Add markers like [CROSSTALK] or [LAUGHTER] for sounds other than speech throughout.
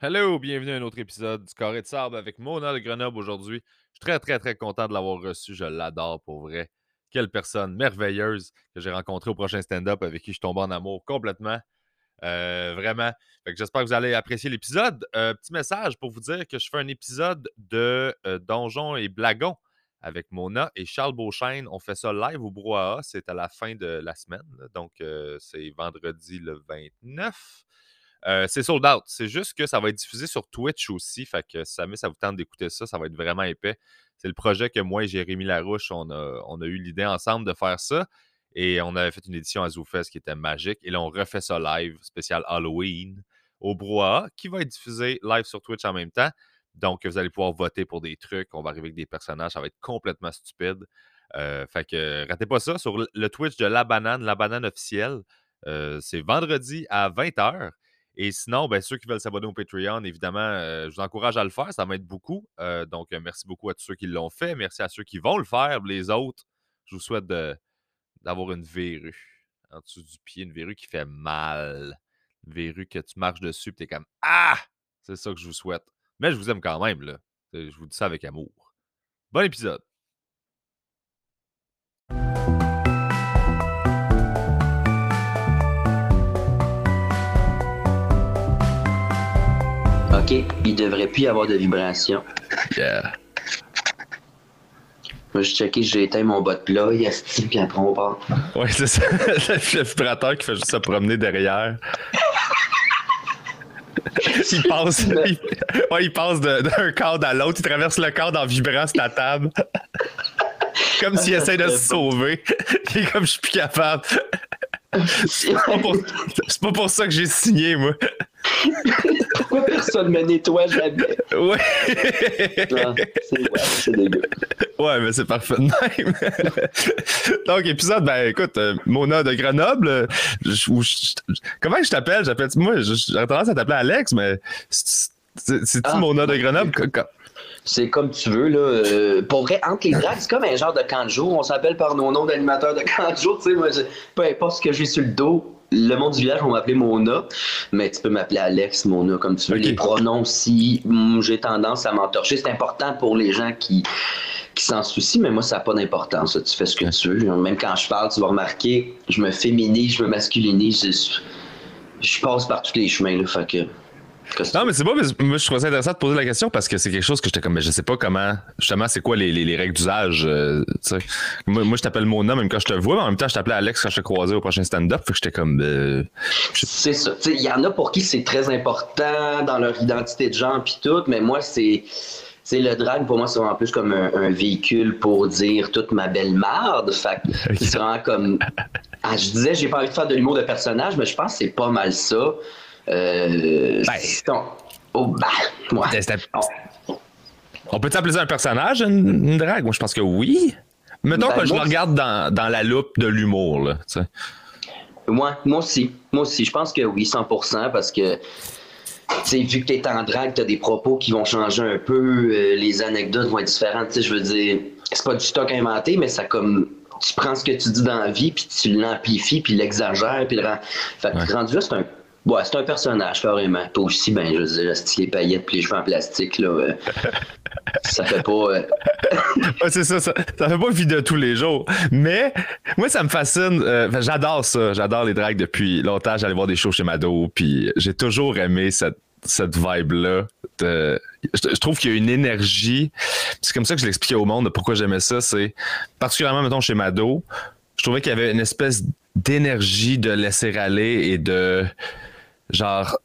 Hello, bienvenue à un autre épisode du Carré de Sable avec Mona de Grenoble aujourd'hui. Je suis très, très, très content de l'avoir reçu. Je l'adore pour vrai. Quelle personne merveilleuse que j'ai rencontrée au prochain stand-up avec qui je tombe en amour complètement. Euh, vraiment. J'espère que vous allez apprécier l'épisode. Euh, petit message pour vous dire que je fais un épisode de euh, Donjons et Blagons avec Mona et Charles Beauchesne. On fait ça live au Brouhaha. C'est à la fin de la semaine. Donc, c'est vendredi le 29. C'est sold out. C'est juste que ça va être diffusé sur Twitch aussi. Fait que si ça vous tente d'écouter ça, ça va être vraiment épais. C'est le projet que moi et Jérémy Larouche, on a, on a eu l'idée ensemble de faire ça. Et on avait fait une édition à ZooFest qui était magique. Et là, on refait ça live, spécial Halloween, au Brouhaha, qui va être diffusé live sur Twitch en même temps. Donc, vous allez pouvoir voter pour des trucs. On va arriver avec des personnages. Ça va être complètement stupide. Euh, fait que ratez pas ça sur le Twitch de La Banane, La Banane officielle. Euh, c'est vendredi à 20h. Et sinon, ben, ceux qui veulent s'abonner au Patreon, évidemment, euh, je vous encourage à le faire. Ça m'aide beaucoup. donc, merci beaucoup à tous ceux qui l'ont fait. Merci à ceux qui vont le faire. Les autres, je vous souhaite d'avoir une verrue en dessous du pied, une verrue qui fait mal. Une verrue que tu marches dessus et tu es comme Ah! C'est ça que je vous souhaite. Mais je vous aime quand même, là. Je vous dis ça avec amour. Bon épisode. OK, il devrait plus y avoir de vibration. Yeah. Moi, je checké, j'ai éteint mon bot plat, il y a ce puis après on part. Ouais, c'est ça. [LAUGHS] le vibrateur qui fait juste se promener derrière. [LAUGHS] il passe, il, ouais, il passe d'un cadre à l'autre, il traverse le cadre en vibrant sur la table. [LAUGHS] comme s'il essaie de se sauver. Il est comme je suis plus capable. C'est pas, pour ça que j'ai signé, moi. Pourquoi personne me nettoie jamais? Ouais. C'est dégueu. Ouais, mais c'est parfait de même. Donc, épisode, ben écoute, euh, Mona de Grenoble. comment je t'appelle? Moi, j'aurais tendance à t'appeler Alex, mais c'est-tu ah, Mona de Grenoble? C'est comme tu veux, là. Euh, pour vrai, entre les drags, c'est comme un genre de camp de jour. On s'appelle par nos noms d'animateurs de camp de jour. Tu sais, moi, peu importe ce que j'ai sur le dos, le monde du village va m'appeler Mona, mais tu peux m'appeler Alex, Mona, comme tu veux. Les pronoms, si mm, j'ai tendance à m'entorcher, c'est important pour les gens qui, qui s'en soucient, mais moi, ça n'a pas d'importance. Tu fais ce que tu veux. Même quand je parle, tu vas remarquer, je me féminise, je me masculinise. Je, je passe par tous les chemins. Là, fait que non, mais c'est pas, mais moi, je trouve ça intéressant de poser la question parce que c'est quelque chose que j'étais comme, mais je sais pas comment, justement, c'est quoi les, les, règles d'usage, euh, moi, moi, je t'appelle Mona même quand je te vois, mais en même temps, je t'appelais Alex quand je te croisais au prochain stand-up, fait que j'étais comme. Euh, c'est ça. Il y en a pour qui c'est très important dans leur identité de genre puis tout, mais moi, c'est. c'est le drag, pour moi, c'est vraiment plus comme un, véhicule pour dire toute ma belle marde. Fait c'est vraiment comme. Ah, je disais, j'ai pas envie de faire de l'humour de personnage, mais je pense que c'est pas mal ça. Euh, ben, oh, ben, On peut t'appeler ça un personnage, une, drague? Moi, je pense que oui. Mettons ben, que je me regarde dans, dans, la loupe de l'humour. Là, moi, moi aussi. Moi aussi. Je pense que oui, 100%, parce que vu que tu es en drague, tu as des propos qui vont changer un peu, euh, les anecdotes vont être différentes. Je veux dire, c'est pas du stock inventé, mais ça comme. Tu prends ce que tu dis dans la vie, puis tu l'amplifies, puis l'exagères, puis le rend. Fait que rendu là, c'est un Ouais, c'est un personnage, carrément. Toi aussi, ben, je veux dire, les paillettes puis les cheveux en plastique, là, euh, [LAUGHS] ça fait pas. Euh, ouais, c'est ça, ça, ça, fait pas vie de tous les jours. Mais, moi, ça me fascine. Euh, j'adore ça. J'adore les drags depuis longtemps. J'allais voir des shows chez Mado, puis j'ai toujours aimé cette, cette vibe-là. Je, je, trouve qu'il y a une énergie. C'est comme ça que je l'expliquais au monde de pourquoi j'aimais ça. C'est particulièrement, mettons, chez Mado, je trouvais qu'il y avait une espèce d'énergie de laisser aller et de genre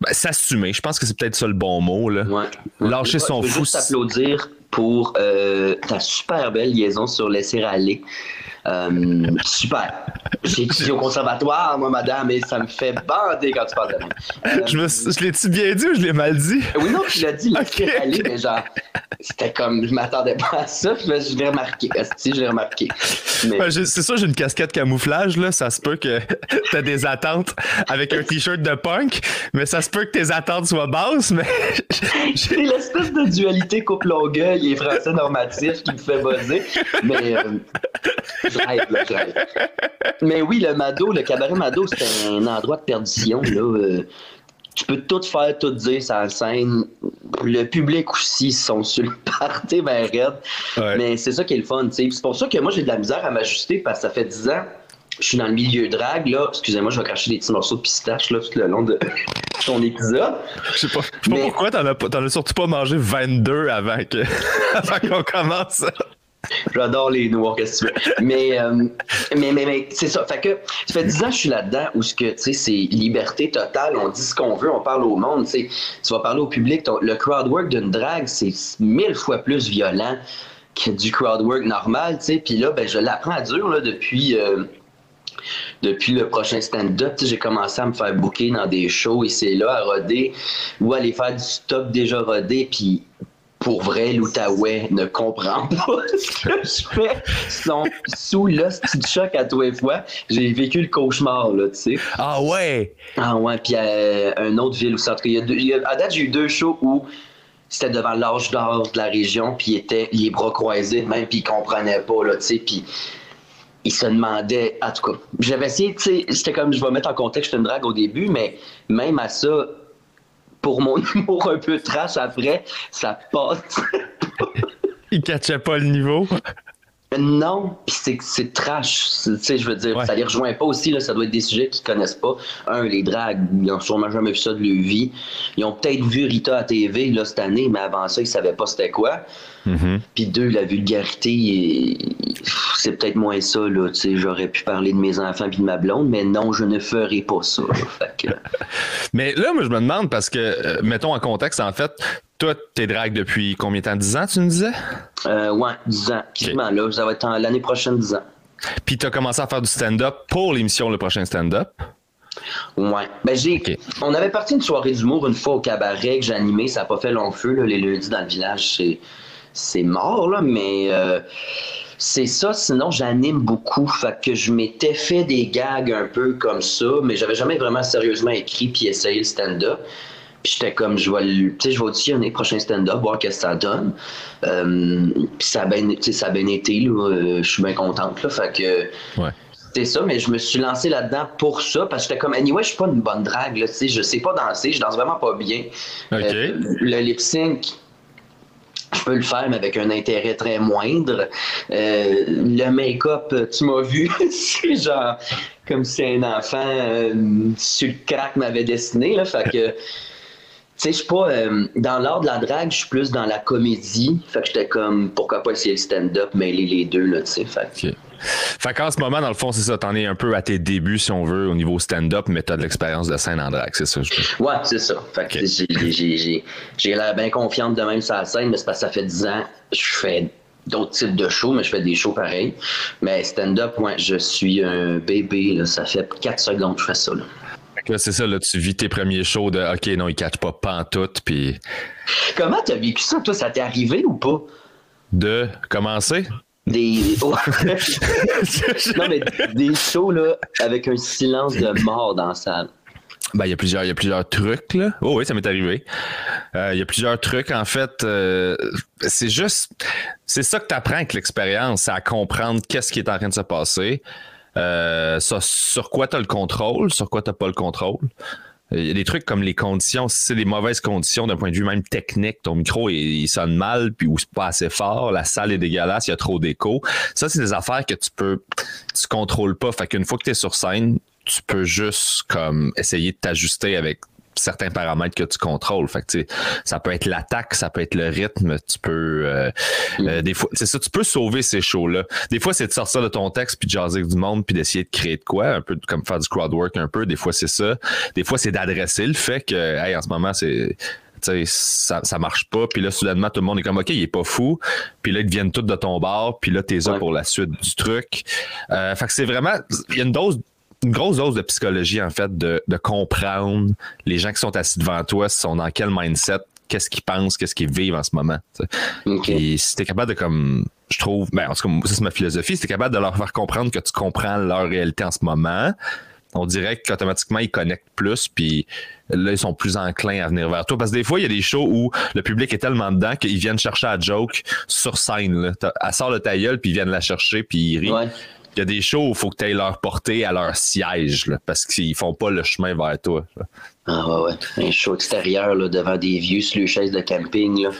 ben, s'assumer. Je pense que c'est peut-être ça le bon mot. Là. Lâcher son fou. Je veux juste applaudir pour euh, ta super belle liaison sur laisser aller. Euh, super. J'ai étudié au conservatoire, moi, madame, et ça me fait bander quand tu parles de moi. Euh, je, je l'ai-tu bien dit ou je l'ai mal dit? Oui, non, tu l'as dit, laisser [LAUGHS] aller, mais genre, c'était comme, je m'attendais pas à ça, mais je l'ai remarqué. Si, je l'ai remarqué. Mais... c'est ça, j'ai une casquette camouflage, là. Ça se peut que [LAUGHS] t'as des attentes avec un t-shirt de punk, mais ça se peut que tes attentes soient basses, mais. [LAUGHS] j'ai l'espèce de dualité couple longueuil et français normatif qui me fait buzzer. Mais. Euh, mais oui, le Mado, le cabaret Mado, c'était un endroit de perdition. Là, euh, tu peux tout faire, tout dire sur la scène. Le public aussi sont sur le [LAUGHS] party ben raide. Mais c'est ça qui est le fun, tu sais. C'est pour ça que moi, j'ai de la misère à m'ajuster parce que ça fait 10 ans je suis dans le milieu drague, là. Excusez-moi, je vais cracher des petits morceaux de pistache, là, tout le long de [LAUGHS] ton épisode. Je sais pas, je sais pas pourquoi t'en as, as, surtout pas mangé 22 [LAUGHS] avant qu'on commence. J'adore les noirs, qu'est-ce que tu veux. Mais, euh, mais, mais, mais c'est ça. Fait que ça fait 10 ans que je suis là-dedans où tu c'est liberté totale. On dit ce qu'on veut, on parle au monde. Tu vas parler au public. le crowd work d'une drague, c'est mille fois plus violent que du crowd work normal. Tu. Puis là, ben, je l'apprends à dur là, depuis. Euh, depuis le prochain stand-up, j'ai commencé à me faire booker dans des shows et c'est là à roder ou aller faire du stock déjà rodé. Puis pour vrai, l'Outaouais ne comprend pas [LAUGHS] ce que je fais. Ils sont sous l'hostie de choc à tous les fois. J'ai vécu le cauchemar, là, tu sais. Ah ouais? Ah ouais, puis euh, un autre ville où ça... à date, j'ai eu deux shows où c'était devant l'âge d'or de la région, puis ils étaient les bras croisés, même, puis ils comprenaient pas, là, tu sais, puis ils se demandaient, en tout cas, j'avais essayé, tu sais, c'était comme, je vais mettre en contexte, je une drague au début, mais même à ça, pour mon [LAUGHS] humour un peu trash après, ça passe. [LAUGHS] Il catchait pas le niveau. Non, puis c'est trash. Tu sais, je veux dire, ça les rejoint pas aussi, là, ça doit être des sujets qu'ils connaissent pas. Un, les dragues, ils ont sûrement jamais vu ça de leur vie. Ils ont peut-être vu Rita à TV là, cette année, mais avant ça, ils savaient pas c'était quoi. Mm-hmm. Puis deux, la vulgarité, c'est peut-être moins ça. Là, j'aurais pu parler de mes enfants puis de ma blonde, mais non, je ne ferai pas ça. [LAUGHS] mais là, moi, je me demande, parce que, euh, mettons en contexte, en fait, toi, t'es drague depuis combien de temps? 10 ans, tu me disais? Euh, ouais, 10 ans. là, ça va être l'année prochaine, 10 ans. Puis tu as commencé à faire du stand-up pour l'émission Le Prochain Stand-up? Ouais. Ben, j'ai. On avait parti une soirée d'humour une fois au cabaret que j'animais. Ça n'a pas fait long feu, là, les lundis dans le village. C'est c'est mort, là, mais euh, c'est ça. Sinon, j'anime beaucoup. Fait que je m'étais fait des gags un peu comme ça, mais j'avais jamais vraiment sérieusement écrit puis essayé le stand-up. Puis j'étais comme, je vais, tu sais, je vais aussi un prochain stand-up, voir ce que ça donne. Euh, puis ça a bien, ça a bien été, là. Euh, je suis bien contente, là. Fait que. Ouais c'est ça, mais je me suis lancé là-dedans pour ça, parce que j'étais comme, anyway, je suis pas une bonne drague, là, tu sais, je sais pas danser, je danse vraiment pas bien. le lip sync, je peux le faire, mais avec un intérêt très moindre. Euh, le make-up, tu m'as vu, [LAUGHS] c'est genre comme si un enfant euh, sur le crack m'avait dessiné. Là, fait que, tu sais, je suis pas. Euh, dans l'art de la drague, je suis plus dans la comédie. Fait que j'étais comme, pourquoi pas essayer le stand-up, mêler les deux, là, tu sais. Fait fait qu'en ce moment, dans le fond, c'est ça, t'en es un peu à tes débuts, si on veut, au niveau stand-up, mais t'as de l'expérience de scène en drag, c'est ça? Je ouais, c'est ça. Fait que j'ai l'air bien confiante de même sur la scène, mais c'est parce que ça fait 10 ans je fais d'autres types de shows, mais je fais des shows pareils. Mais stand-up, ouais, je suis un bébé, là, ça fait 4 secondes que je fais ça. Là. c'est ça, là, tu vis tes premiers shows de OK, non, ils catchent pas pantoute, puis. Comment t'as vécu ça, toi? Ça t'est arrivé ou pas? De commencer? Des. [LAUGHS] non, mais des shows là, avec un silence de mort dans la salle. Ben, il y a plusieurs, il y a plusieurs trucs, là. Oh oui, ça m'est arrivé. Euh, il y a plusieurs trucs. En fait, euh, c'est juste. C'est ça que tu apprends avec l'expérience, c'est à comprendre qu'est-ce qui est en train de se passer. Euh, sur quoi tu as le contrôle, sur quoi tu n'as pas le contrôle. Il y a des trucs comme les conditions, si c'est des mauvaises conditions d'un point de vue même technique, ton micro il, sonne mal puis ou c'est pas assez fort, la salle est dégueulasse, il y a trop d'écho. Ça c'est des affaires que tu peux tu contrôles pas, fait qu'une fois que tu es sur scène, tu peux juste comme essayer de t'ajuster avec certains paramètres que tu contrôles. Fait que, ça peut être l'attaque, ça peut être le rythme, tu peux euh, euh, des fois, c'est ça, tu peux sauver ces shows-là. Des fois, c'est de sortir de ton texte puis de jaser du monde puis d'essayer de créer de quoi, un peu comme faire du crowd work un peu. Des fois, c'est ça. Des fois, c'est d'adresser le fait que, hey, en ce moment, c'est ça, ça marche pas. Puis là, soudainement, tout le monde est comme, OK, il est pas fou. Puis là, ils viennent tous de ton bar. Puis là, t'es là pour la suite du truc. Euh, fait que c'est vraiment, il y a une dose une grosse dose de psychologie, en fait, de, comprendre les gens qui sont assis devant toi sont dans quel mindset, qu'est-ce qu'ils pensent, qu'est-ce qu'ils vivent en ce moment. Et si t'es capable de, comme, je trouve, ben, en tout cas, ça c'est ma philosophie, si t'es capable de leur faire comprendre que tu comprends leur réalité en ce moment, on dirait qu'automatiquement, ils connectent plus, puis là, ils sont plus enclins à venir vers toi. Parce que des fois, il y a des shows où le public est tellement dedans qu'ils viennent chercher à joke sur scène. Là. Elle sort le ta puis ils viennent la chercher, puis ils rient. il y a des shows où il faut que tu ailles leur porter à leur siège, parce qu'ils font pas le chemin vers toi. Ah ouais, ouais. Un show extérieur là, devant des vieux sur chaises de camping. Là.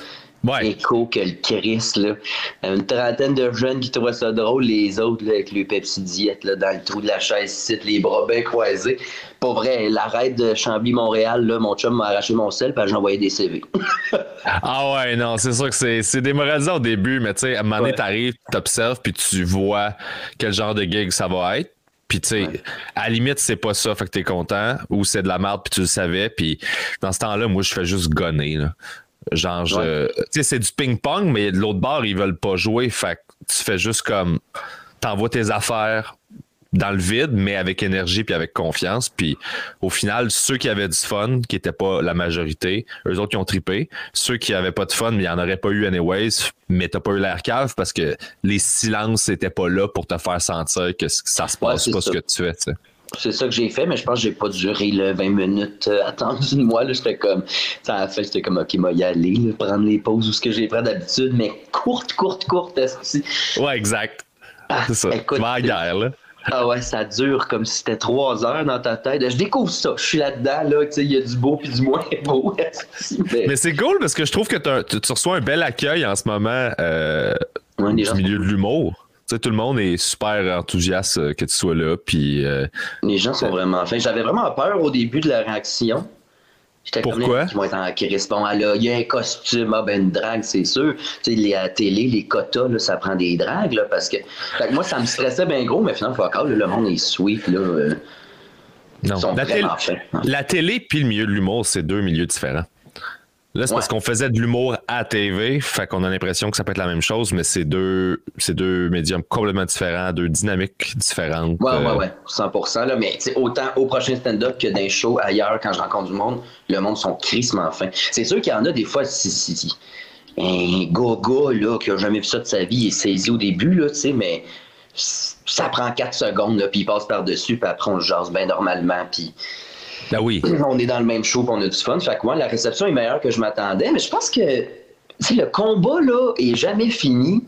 Ouais. Écho que le Chris, là. Une trentaine de jeunes qui trouvaient ça drôle, les autres là, avec le Pepsi Diète là, dans le trou de la chaise, les bras bien croisés. Pas vrai, l'arrêt de Chambly-Montréal, là, mon chum m'a arraché mon sel, puis j'ai envoyé des CV. [LAUGHS] Ah ouais, non, c'est sûr que c'est, c'est démoralisant au début, mais tu sais, à un moment donné, Ouais. t'arrives, t'observes, puis tu vois quel genre de gig ça va être. Puis tu sais, Ouais. à la limite, c'est pas ça, fait que t'es content, ou c'est de la merde, puis tu le savais, puis dans ce temps-là, moi, je fais juste gonner, là. Genre, je- tu sais, c'est du ping-pong, mais de l'autre bord, ils veulent pas jouer, fait que tu fais juste comme, t'envoies tes affaires dans le vide, mais avec énergie puis avec confiance. Puis au final, ceux qui avaient du fun, qui n'étaient pas la majorité, eux autres qui ont trippé. Ceux qui avaient pas de fun, mais il n'y en aurait pas eu anyways, mais t'as pas eu l'air cave parce que les silences n'étaient pas là pour te faire sentir que ça se passe pas ça. ce que tu fais. tu sais. C'est ça que j'ai fait, mais je pense que j'ai pas duré le 20 minutes euh, attendu de moi. Là, j'étais comme, ça a fait, j'étais comme, ok, moi y aller, là, prendre les pauses ou ce que j'ai pris d'habitude, mais courte, courte, courte. est-ce que- Ouais, exact. Ah, C'est ça. écoute, Tu vas à la guerre, là. Ah ouais, ça dure comme si c'était trois heures dans ta tête. Je découvre ça. Je suis là-dedans, là, il y a du beau puis du moins [LAUGHS] beau. mais, Mais c'est cool parce que je trouve que tu, tu reçois un bel accueil en ce moment euh, Ouais, du gens, milieu de l'humour. Tu sais, tout le monde est super enthousiaste euh, que tu sois là. Puis euh, les gens sont vraiment fins. J'avais vraiment peur au début de la réaction. J'étais comme, Pourquoi? Ils vont être en crise. Bon, là, il y a un costume, ah, ben, une drague, c'est sûr. Tu sais, les, à la télé, les quotas, là, ça prend des dragues, là, parce que. Fait que moi, ça me stressait bien gros, mais finalement, fuck là, le monde est sweet, là. euh, non. Ils sont La, vraiment télé- fins. la télé puis le milieu de l'humour, c'est deux milieux différents. Là, c'est Ouais. parce qu'on faisait de l'humour à TV, fait qu'on a l'impression que ça peut être la même chose, mais c'est deux, c'est deux médiums complètement différents, deux dynamiques différentes. Ouais, euh, ouais, ouais, 100%. Là, mais autant au prochain stand-up que dans les shows ailleurs, quand je rencontre du monde, le monde sont crissement fins. C'est sûr qu'il y en a des fois, si, si, si. Un gogo, là, qui a jamais vu ça de sa vie, il est saisi au début, là, tu sais, mais ça prend 4 secondes, là, puis il passe par-dessus, puis après, on se jase bien normalement, puis Ben oui. [CLEARS THROAT] on est dans le même show, on a du fun. Fait que, la réception est meilleure que je m'attendais, mais je pense que le combat, là, est jamais fini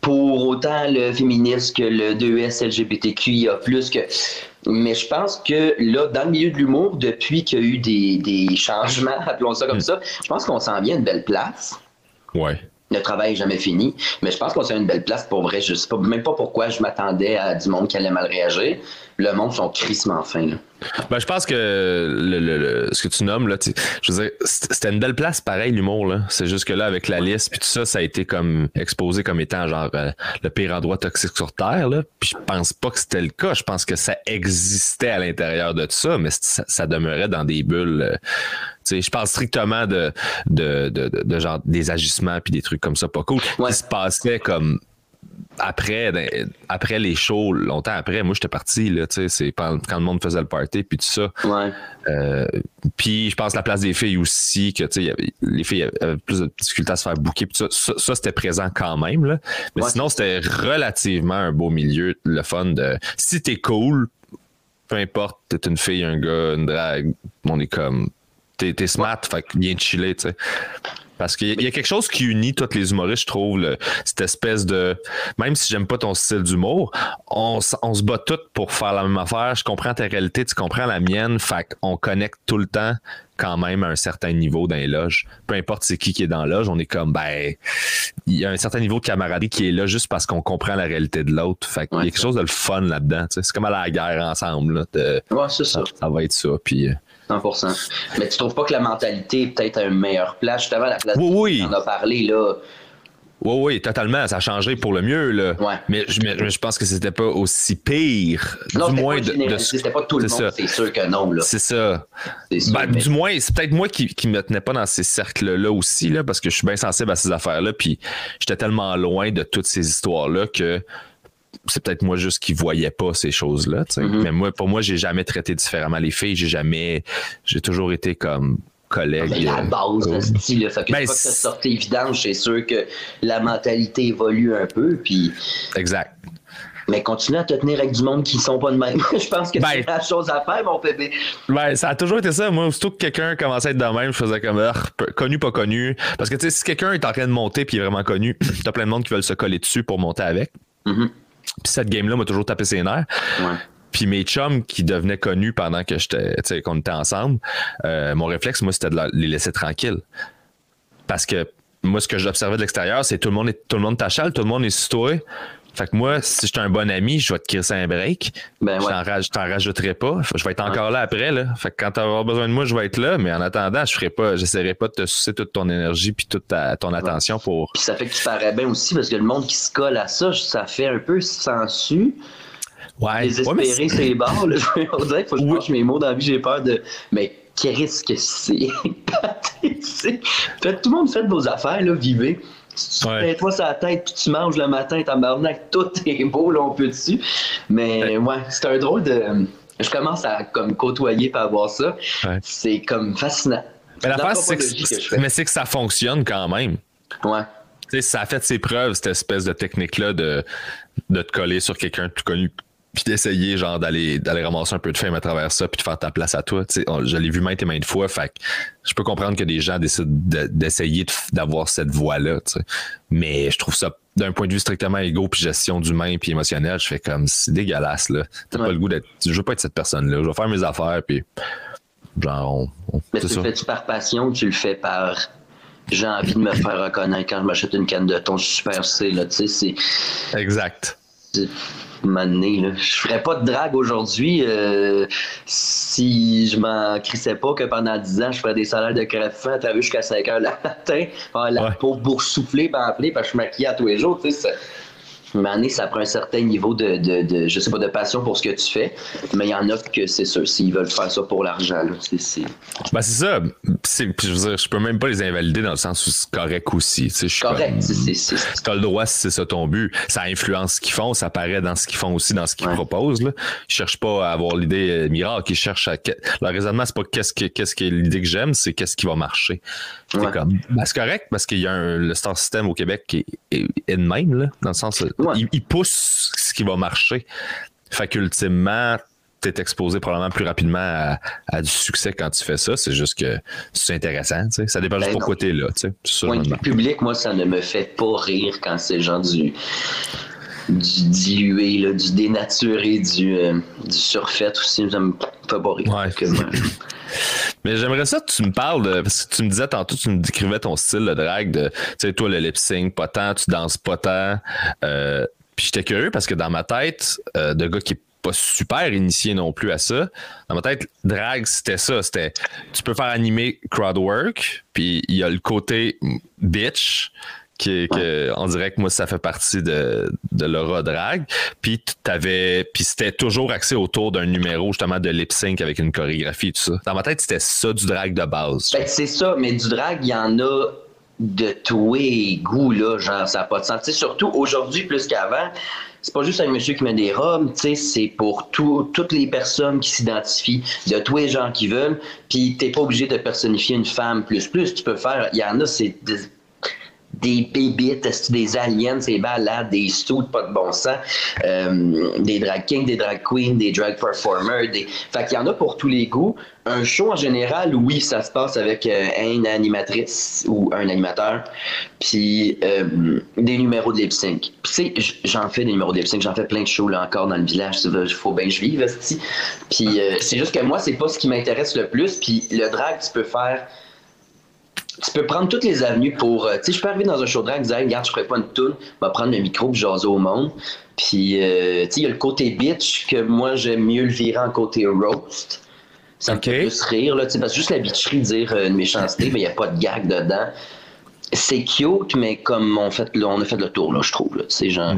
pour autant le féminisme que le 2S LGBTQIA+, que... Mais je pense que là, dans le milieu de l'humour, depuis qu'il y a eu des, des changements, [LAUGHS] appelons ça comme ça, je pense qu'on s'en vient à une belle place. Ouais. Le travail n'est jamais fini, mais je pense qu'on s'en vient à une belle place pour vrai. Je sais pas, même pas pourquoi je m'attendais à du monde qui allait mal réagir. Le monde sont crissement fins, là. Ben, je pense que le, le- le- ce que tu nommes, là, je veux dire, c'était une belle place pareil, l'humour. là. C'est juste que là, avec la liste, puis tout ça, ça a été comme exposé comme étant genre euh, le pire endroit toxique sur Terre. Là. Puis je pense pas que c'était le cas. Je pense que ça existait à l'intérieur de tout ça, mais ça, ça demeurait dans des bulles. euh, tu sais, je parle strictement de, de, de, de- de genre des agissements puis des trucs comme ça pas cool Ouais. qui se passaient comme après, dans- après les shows, longtemps après, moi j'étais parti, là, c'est quand le monde faisait le party, puis tout ça. Ouais. Euh, puis je pense la place des filles aussi, que tu sais, il y avait- les filles avaient plus de difficultés à se faire bouquer, puis tout ça, ça, ça, c'était présent quand même. Là. Mais Ouais. sinon, c'était relativement un beau milieu, le fun de si t'es cool, peu importe, t'es une fille, un gars, une drague, on est comme t'es, t'es smart, fait que viens chiller, tu sais. Parce qu'il y a- il y a quelque chose qui unit tous les humoristes, je trouve, le- cette espèce de. Même si j'aime pas ton style d'humour, on, se bat tous pour faire la même affaire. Je comprends ta réalité, tu comprends la mienne. Fait qu'on connecte tout le temps quand même à un certain niveau dans les loges. Peu importe c'est qui qui est dans la loge, on est comme, ben, il y a un certain niveau de camaraderie qui est là juste parce qu'on comprend la réalité de l'autre. Fait qu'il y a quelque chose de le fun là-dedans. C'est comme à la guerre ensemble. Là, de- Ouais, c'est ça. ça, ça va être ça. Puis, euh, 100%. Mais tu trouves pas que la mentalité est peut-être à une meilleure place? Justement, la place Oui, oui. on a parlé, là. Oui, oui, totalement. Ça a changé pour le mieux. Là. Ouais. Mais, je, mais- je pense que c'était pas aussi pire. Non, du moins c'était pas tout le c'est monde, c'est sûr que non, là. C'est ça. Sûr, Ben, mais- Du moins, c'est peut-être moi qui, qui me tenais pas dans ces cercles-là aussi, là, parce que je suis bien sensible à ces affaires-là. Puis j'étais tellement loin de toutes ces histoires-là que c'est peut-être moi juste qui voyais pas ces choses-là. Mhm. Mais moi, pour moi, j'ai jamais traité différemment les filles. J'ai jamais. J'ai toujours été comme collègue. Mais la euh, base, euh, le style, là. Fait que Ben, pas que ça sortait évident, c'est sûr que la mentalité évolue un peu, puis... Exact. Mais continue à te tenir avec du monde qui sont pas de même. [LAUGHS] je pense que Ben- c'est la chose à faire, mon bébé. Ben, ça a toujours été ça. Moi, aussitôt que quelqu'un commençait à être de même, je faisais comme ah, connu, pas connu. Parce que si quelqu'un est en train de monter puis il est vraiment connu, [CLEARS THROAT] t'as plein de monde qui veulent se coller dessus pour monter avec. Mhm. Puis cette game-là m'a toujours tapé ses nerfs. Puis mes chums qui devenaient connus pendant que j'étais, qu'on était ensemble, euh, mon réflexe, moi, c'était de les laisser tranquilles. Parce que moi, ce que j'observais de l'extérieur, c'est tout le monde est, tout le monde t'achale, tout le monde est sur toi. Fait que moi, si j'étais un bon ami, je vais te crisser un break. Ben Je t'en rajouterai pas. Je vais être encore là après. Là. Fait que quand tu auras besoin de moi, je vais être là. Mais en attendant, je ferai pas, j'essaierai pas de te sucer toute ton énergie puis toute ton attention pour. Puis ça fait que tu parais bien aussi parce que le monde qui se colle à ça, ça fait un peu sensu. Ouais. Désespérer ouais, ses barres. [LAUGHS] [LAUGHS] On dirait qu'il faut que je oui. mes mots dans la vie. J'ai peur de. Mais qu'est-ce que c'est? [LAUGHS] tout le monde fait de vos affaires, là, vivez. Tu ouais. toi sur la tête, puis tu manges le matin, tabarnak, tout est beau, là, on peut dessus. Mais ouais, c'est un drôle de. Je commence à comme côtoyer par voir ça. C'est comme fascinant. Mais la c'est que, ça fonctionne quand même. Ouais. sais, ça a fait ses preuves, cette espèce de technique-là de, de te coller sur quelqu'un de plus connu puis d'essayer genre d'aller d'aller ramasser un peu de fame à travers ça puis de faire ta place à toi. Tu sais je l'ai vu maintes et maintes fois fait je peux comprendre que des gens décident d'essayer d'avoir cette voie là tu sais. Mais je trouve ça d'un point de vue strictement égo puis gestion d'humain puis émotionnel je fais comme c'est dégueulasse là. T'as pas le goût d'être je veux pas être cette personne là je vais faire mes affaires puis genre on, mais tu le fais-tu par passion tu le fais par j'ai envie de me faire reconnaître quand je m'achète une canne de thon super C là tu sais c'est exact Là. Je ferais pas de drague aujourd'hui euh, si je m'en crissais pas que pendant 10 ans, je ferais des salaires de crève-fin, t'as vu, jusqu'à 5 heures le [LAUGHS] matin, la peau boursouflée, appeler parce que je maquille à tous les jours. Tu sais, mais ça prend un certain niveau de, de, de, je sais pas, de passion pour ce que tu fais. Mais il y en a que c'est sûr, s'ils veulent faire ça pour l'argent, c'est. Ben, c'est ça. Je veux dire, je peux même pas les invalider dans le sens où c'est correct aussi. Je correct. Tu as le droit si c'est ça ton but. Ça influence ce qu'ils font, ça paraît dans ce qu'ils font aussi, dans ce qu'ils proposent. Là. Ils cherchent pas à avoir l'idée euh, miracle. Ils cherchent à. Leur raisonnement, c'est pas qu'est-ce que, qu'est-ce que l'idée que j'aime, c'est qu'est-ce qui va marcher. C'est comme. Ben, c'est correct parce qu'il y a un, le star system au Québec qui est, est, même, là, dans le sens il, pousse ce qui va marcher. Fait qu'ultimement, tu es exposé probablement plus rapidement à, du succès quand tu fais ça. C'est juste que c'est intéressant. Ça dépend juste ben pourquoi tu es là. le public, moi, ça ne me fait pas rire quand c'est genre du, du dilué, du dénaturé, du, euh, du surfait aussi. Ça me fait pas rire. [LAUGHS] Mais j'aimerais ça que tu me parles de. Parce que tu me disais tantôt, tu me décrivais ton style de drag de. Tu sais, toi, le lip sync, pas tant, tu danses pas tant. Euh, puis j'étais curieux parce que dans ma tête, euh, de gars qui est pas super initié non plus à ça, dans ma tête, drag, c'était ça. C'était. Tu peux faire animer crowd work, puis il y a le côté bitch qui, que, on dirait que moi ça fait partie de, de l'aura drag. Puis t'avais puis c'était toujours axé autour d'un numéro justement de lip sync avec une chorégraphie et tout ça. Dans ma tête c'était ça du drag de base ben, c'est ça mais du drag il y en a de tous les goûts là genre ça n'a pas de sens. Surtout aujourd'hui plus qu'avant c'est pas juste un monsieur qui met des robes, c'est pour toutes les personnes qui s'identifient, de tous les gens qui veulent, puis t'es pas obligé de personnifier une femme plus plus, tu peux faire, il y en a, c'est des bébites, des aliens, des balades, des stouts, pas de bon sens, euh, des drag kings, des drag queens, des drag performers. Des... Fait qu'il y en a pour tous les goûts. Un show en général, oui, ça se passe avec euh, une animatrice ou un animateur, puis euh, des numéros de lip sync. Puis tu sais, j'en fais des numéros de lip sync, j'en fais plein de shows là encore dans le village, il faut bien que je vive, Puis c'est juste que moi, c'est pas ce qui m'intéresse le plus. Puis le drag, tu peux faire tu peux prendre toutes les avenues pour. Euh, tu sais, je peux arriver dans un show drag et dire, regarde, je ferai pas une toune, je vais prendre le micro et jaser au monde. Puis, euh, tu sais, il y a le côté bitch que moi, j'aime mieux le virer en côté roast. Ça me fait plus rire, là, parce que juste la bitcherie, dire euh, une méchanceté, mais il n'y a pas de gag dedans. C'est cute, mais comme on, fait, on a fait le tour, là, je trouve. C'est genre.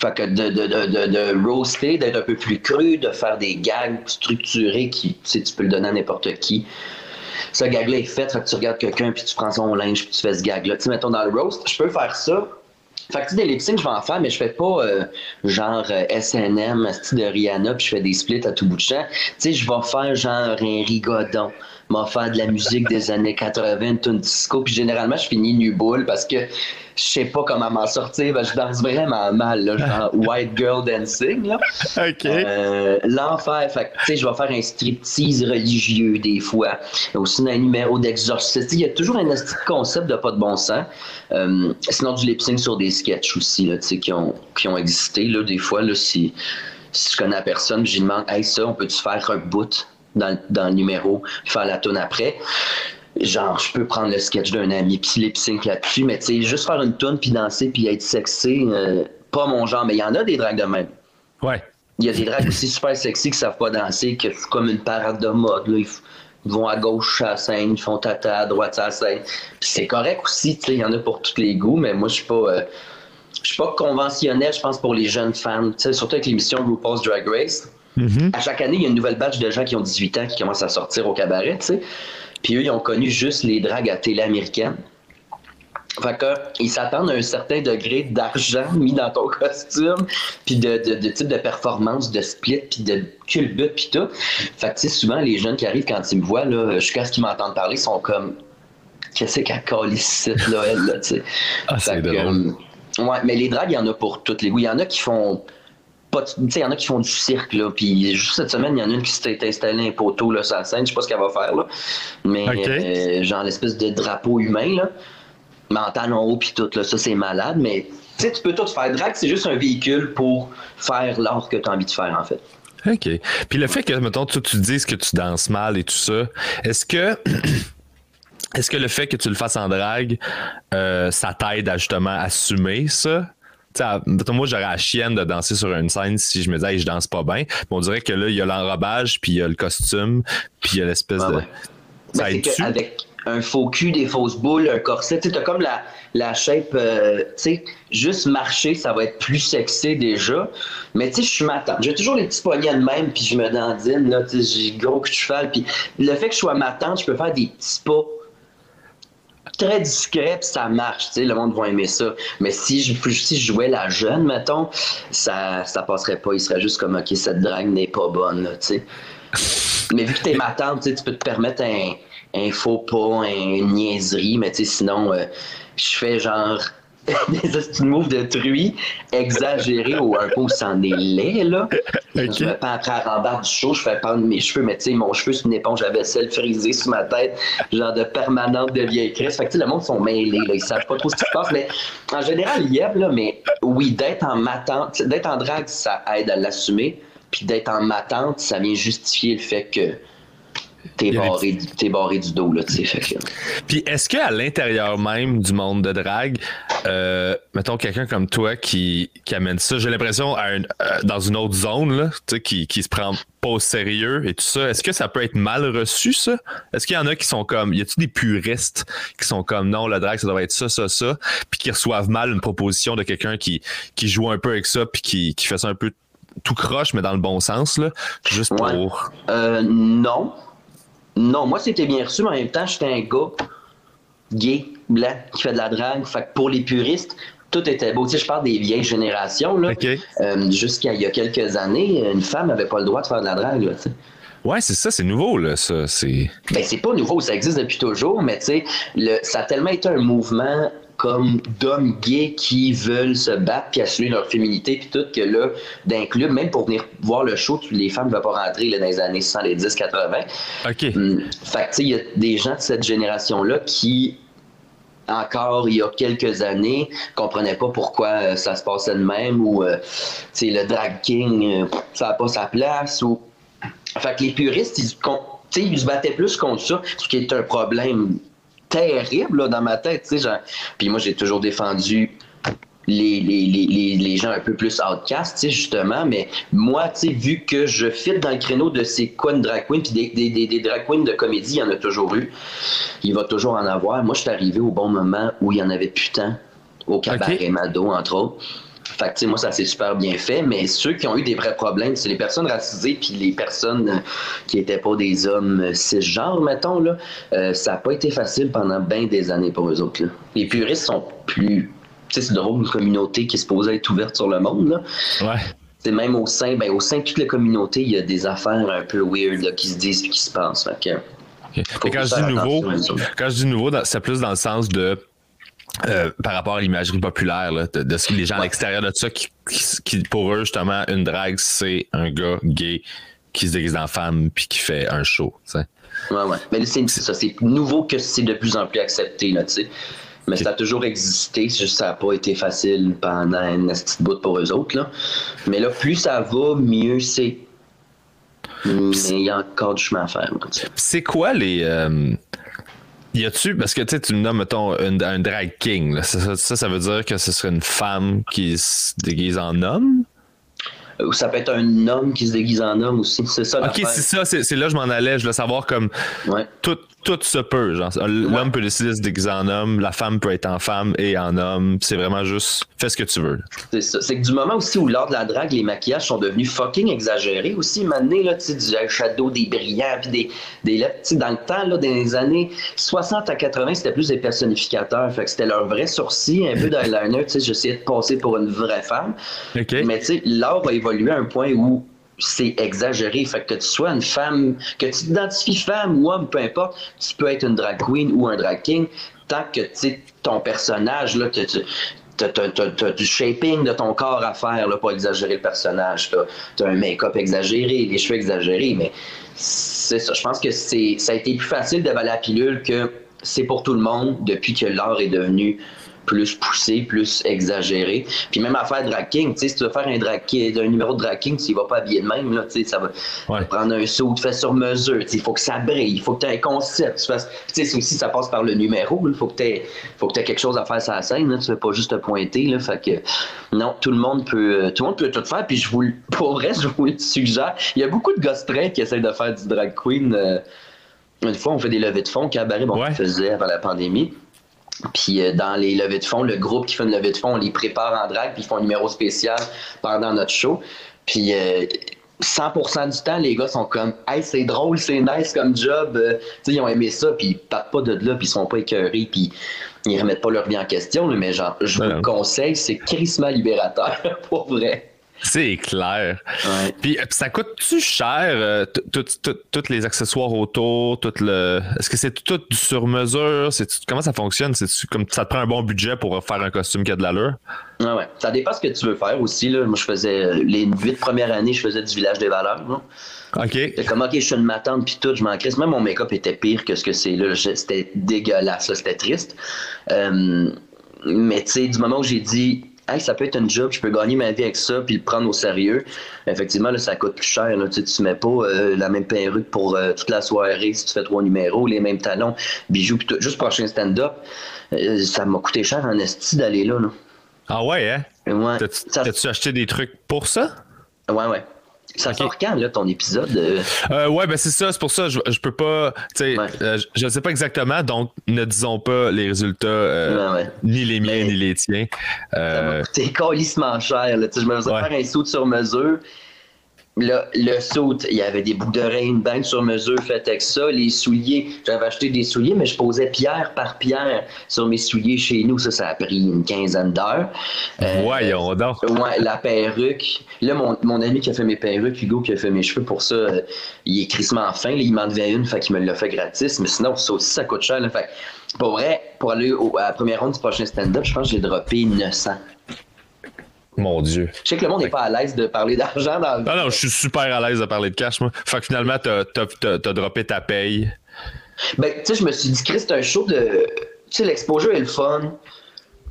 Fait que de, de, de, de roaster, d'être un peu plus cru, de faire des gags structurés qui, tu tu peux le donner à n'importe qui ce gag-là est fait, que tu regardes quelqu'un, puis tu prends son linge, puis tu fais ce gag-là. Tu sais, mettons dans le roast, je peux faire ça. Fait que tu sais, des lip je vais en faire, mais je fais pas euh, genre euh, SNM, style de Rihanna, puis je fais des splits à tout bout de champ. Tu sais, je vais faire genre un rigodon. M'en faire de la musique des années 80, une disco. Puis généralement, je finis nu boule parce que je sais pas comment m'en sortir. Ben, je danse vraiment mal, là, genre [LAUGHS] white girl dancing. Là. OK. Euh, L'enfer. Fait tu sais, je vais faire un striptease religieux des fois. Aussi un numéro d'exorciste. Il y a toujours un concept de pas de bon sens. Euh, sinon, du lip sync sur des sketchs aussi, là, tu sais, qui ont, qui ont existé. Là, des fois, là, si, si je connais la personne, je lui demande, hey, ça, on peut-tu faire un bout dans, dans le numéro, faire la tune après? genre, je peux prendre le sketch d'un ami, puis lip sync là-dessus, mais tu sais, juste faire une tune, puis danser, puis être sexy, euh, pas mon genre, mais il y en a des drags de même. Ouais. Il y a des drags aussi super sexy qui savent pas danser, que c'est comme une parade de mode, là. Ils vont à gauche à la scène, ils font tata à droite à la scène. C'est correct aussi, tu sais, il y en a pour tous les goûts, mais moi, je suis pas. Euh, je suis pas conventionnel, je pense, pour les jeunes fans. Tu sais, surtout avec l'émission RuPaul's Drag Race. Mm-hmm. À chaque année, il y a une nouvelle batch de gens qui ont 18 ans qui commencent à sortir au cabaret, tu sais. Puis eux, ils ont connu juste les dragues à télé américaine. Fait que, ils s'attendent à un certain degré d'argent [LAUGHS] mis dans ton costume, puis de, de, de, type de performance, de split, puis de culbut, puis tout. Fait que, tu sais, souvent, les jeunes qui arrivent quand ils me voient, là, jusqu'à ce qu'ils m'entendent parler, sont comme Qu'est-ce qu'elle colle ici, là, elle, là, tu sais. Ah, c'est drôle. Euh, ouais, mais les dragues, il y en a pour toutes les goûts. Il y en a qui font pas il y en a qui font du cirque là puis juste cette semaine il y en a une qui s'est installée un poteau là sur la scène je sais pas ce qu'elle va faire là mais okay. euh, genre l'espèce de drapeau humain là mais en talons haut puis tout là ça c'est malade mais tu sais tu peux tout faire drag c'est juste un véhicule pour faire l'art que tu as envie de faire en fait OK. Puis le fait que, mettons, tu, tu dises que tu danses mal et tout ça, est-ce que [CLEARS THROAT] est-ce que le fait que tu le fasses en drague, euh, ça t'aide à justement assumer ça? T'sais, moi, j'aurais la chienne de danser sur une scène si je me disais, hey, je danse pas bien. Mais on dirait que là, il y a l'enrobage, puis il y a le costume, puis il y a l'espèce de. ouais. Ça c'est aide-tu? qu'avec un faux cul, des fausses boules, un corset, tu as comme la, la shape, euh, tu sais, juste marcher, ça va être plus sexy déjà. Mais tu sais, je suis matin. J'ai toujours les petits poignets de même, puis je me dandine, là, tu sais, j'ai gros cul de cheval. Puis le fait que je sois matin, je peux faire des petits pas très discret, puis ça marche, le monde va aimer ça. Mais si je, si je jouais la jeune, mettons, ça, ça passerait pas. Il serait juste comme, OK, cette drague n'est pas bonne, tu sais. Mais vu que t'es ma tante, tu peux te permettre un, un faux pas, une niaiserie, mais tu sais, sinon, euh, je fais genre [LAUGHS] des petits moves de truie exagérés au un peu où c'en est laid, là. Ok. Je me prends après à rembarre du show, je fais pendre mes cheveux, mais tu sais, mon cheveu, c'est une éponge à vaisselle frisée sur ma tête, genre de permanente de vieille crise. Fait que tu sais, le monde sont mêlés, là, ils savent pas trop ce qui se passe, mais en général, ils aiment, là, mais oui, d'être en matante, d'être en drague, ça aide à l'assumer, puis d'être en matante, ça vient justifier le fait que t'es barré, du- barré du dos, là, tu sais. Puis est-ce qu'à l'intérieur même du monde de drague, euh, mettons quelqu'un comme toi qui, qui amène ça, j'ai l'impression un- euh, dans une autre zone, là, tu sais, qui, qui se prend pas au sérieux et tout ça, est-ce que ça peut être mal reçu, ça? Est-ce qu'il y en a qui sont comme, y a-tu des puristes qui sont comme, non, le drague, ça doit être ça, ça, ça, puis qui reçoivent mal une proposition de quelqu'un qui, qui joue un peu avec ça, puis qui, qui fait ça un peu tout croche, mais dans le bon sens, là, juste Ouais. pour... Euh, non. Non, moi, c'était bien reçu, mais en même temps, j'étais un gars gay, blanc, qui fait de la drague. Fait que pour les puristes, tout était beau. Tu sais, je parle des vieilles générations, là. Euh, Jusqu'à il y a quelques années, une femme n'avait pas le droit de faire de la drague, là, tu sais. Ouais, c'est ça, c'est nouveau, là, ça, c'est... Ben, c'est pas nouveau, ça existe depuis toujours, mais tu sais, le- ça a tellement été un mouvement comme d'hommes gays qui veulent se battre puis assumer leur féminité puis tout que là d'un club même pour venir voir le show les femmes ne veulent pas rentrer là, dans les années 70 80 OK. Hum, Fait que, tu sais, il y a des gens de cette génération-là qui, encore il y a quelques années, comprenaient pas pourquoi euh, ça se passait de même ou, euh, tu sais, le drag king, euh, ça n'a pas sa place ou. Fait que les puristes, ils, ils se battaient plus contre ça, ce qui est un problème terrible là, dans ma tête, tu sais. genre. Puis moi, j'ai toujours défendu les, les, les, les, gens un peu plus outcast, tu sais, justement, mais moi, tu sais, vu que je fit dans le créneau de ces quoi une drag queen, puis des, des, des, des drag queens de comédie, il y en a toujours eu, il va toujours en avoir. Moi, je suis arrivé au bon moment où il y en avait putain, au cabaret. Mado, entre autres. Fait que, tu sais, moi, ça s'est super bien fait, mais ceux qui ont eu des vrais problèmes, c'est les personnes racisées puis les personnes euh, qui n'étaient pas des hommes euh, cisgenres, mettons, là. Euh, ça n'a pas été facile pendant bien des années pour eux autres, là. Les puristes sont plus... Tu sais, c'est drôle, une communauté qui est supposée être ouverte sur le monde, là. Ouais. C'est même au sein, ben, au sein de toute la communauté, il y a des affaires un peu weird, là, qui se disent puis qui se passent. Fait que... Et quand je dis nouveau, quand je dis nouveau, c'est plus dans le sens de euh, par rapport à l'imagerie populaire là, de, ce que les gens à l'extérieur de ça qui, qui, pour eux justement une drague c'est un gars gay qui se déguise en femme puis qui fait un show. T'sais. Ouais ouais. Mais c'est ça, c'est nouveau que c'est de plus en plus accepté là, tu sais. Mais ça a toujours existé, c'est juste ça n'a pas été facile pendant une petite bout pour eux autres. Là. Mais là, plus ça va, mieux c'est. Mais il y a encore du chemin à faire. C'est quoi les. Euh, y a-tu, parce que tu me nommes, mettons, un, drag king, Ça, ça, veut dire que ce serait une femme qui se déguise en homme? Ou ça peut être un homme qui se déguise en homme aussi. C'est ça. Ok, c'est ça, c'est là que je m'en allais. Je voulais savoir comme ouais. tout, tout se peut. Genre, l'homme peut décider de se déguiser en homme, la femme peut être en femme et en homme. C'est vraiment juste fais ce que tu veux. C'est ça. C'est que du moment aussi où lors de la drague, les maquillages sont devenus fucking exagérés aussi. Maintenant, là, tu sais, du shadow, des brillants, puis des, des lettres. Dans le temps, là, dans les années 60 à 80, c'était plus des personnificateurs. Fait que c'était leur vrai sourcil, un peu d'eyeliner. Tu sais, j'essayais de passer pour une vraie femme. Mais tu sais, l'art a évolué à un point où c'est exagéré. Fait que tu sois une femme, que tu t'identifies femme ou homme, peu importe, tu peux être une drag queen ou un drag king, tant que tu ton personnage, là, tu, as, du shaping de ton corps à faire, là, pas exagérer le personnage. Tu as, un make-up exagéré, les cheveux exagérés, mais c'est ça. Je pense que c'est ça a été plus facile d'avaler la pilule que c'est pour tout le monde depuis que l'art est devenu plus poussé, plus exagéré. Puis même à faire drag king, tu sais, si tu veux faire un, drag un numéro de drag king, tu vas pas habiller de même, là, tu sais, ça va prendre un saut fait sur mesure, tu sais, il faut que ça brille, il faut que tu aies un concept. Tu sais, aussi, ça passe par le numéro, il faut que tu aies, quelque chose à faire sur la scène, là, tu veux pas juste te pointer, là, fait que non, tout le monde peut, euh, tout le monde peut tout faire, puis je vous, [LAUGHS] pour vrai, je vous le suggère. Il y a beaucoup de gosses qui essayent de faire du drag queen. Euh, une fois, on fait des levées de fonds, Cabaret, bon, on faisait avant la pandémie. Puis euh, dans les levées de fonds, le groupe qui fait une levée de fonds, on les prépare en drague, puis ils font un numéro spécial pendant notre show. Puis 100% euh, du temps, les gars sont comme Hey, c'est drôle, c'est nice comme job. Euh, sais, ils ont aimé ça, puis ils partent pas de là, puis ils sont pas écœurés, puis ils remettent pas leur vie en question. Mais genre, je vous le conseille, c'est crissement libérateur, [LAUGHS] pour vrai. C'est clair. Puis ça coûte-tu cher, euh, tous les accessoires autour, tout le. Est-ce que c'est tout du sur-mesure? Comment ça fonctionne? C'est comme ça te prend un bon budget pour faire un costume qui a de l'allure? Ah ouais. Ça dépend ce que tu veux faire aussi. Là. Moi, je faisais euh, les huit premières années, je faisais du village des valeurs. OK. C'est comme OK, je suis une matante puis tout, je m'en crisse. Même mon make-up était pire que ce que c'est là. C'était dégueulasse, c'était triste. Euh, mais tu sais, du moment où j'ai dit hey, ça peut être un job, je peux gagner ma vie avec ça, puis le prendre au sérieux. Effectivement, là, ça coûte plus cher. Là. Tu, ne mets pas euh, la même perruque pour euh, toute la soirée si tu fais trois numéros, les mêmes talons, bijoux, tout. Juste prochain stand-up, euh, ça m'a coûté cher en esti d'aller là, là. Ah ouais, hein? Ouais. T'as-tu acheté des trucs pour ça? Ouais, ouais. Ça sort quand, là, ton épisode? Euh? Euh, ouais, ben c'est ça, c'est pour ça, je, je peux pas, tu sais, euh, je ne sais pas exactement, donc ne disons pas les résultats, ni les miens, ni les tiens. Ça m'a coûté [LAUGHS] cher, là, je me faisais faire un saut sur mesure, le saut, il y avait des boucles d'oreilles, une banque sur mesure faite avec ça. Les souliers, j'avais acheté des souliers, mais je posais pierre par pierre sur mes souliers chez nous. Ça, ça a pris une quinzaine d'heures. Euh, Voyons donc. Ouais, la perruque. Là, mon, ami qui a fait mes perruques, Hugo, qui a fait mes cheveux pour ça, euh, il est crissement fin. il m'en devait une, fait qu'il me l'a fait gratis. Mais sinon, ça aussi, ça coûte cher. fait pour vrai, pour aller à la première ronde du prochain stand-up, je pense que j'ai droppé 900. Mon Dieu. Je sais que le monde n'est pas à l'aise de parler d'argent dans le. Non, non, je suis super à l'aise de parler de cash, moi. Fait que finalement, t'as as, droppé ta paye. Ben, tu sais, je me suis dit, Chris, c'est un show de. Tu sais, l'exposure est le fun.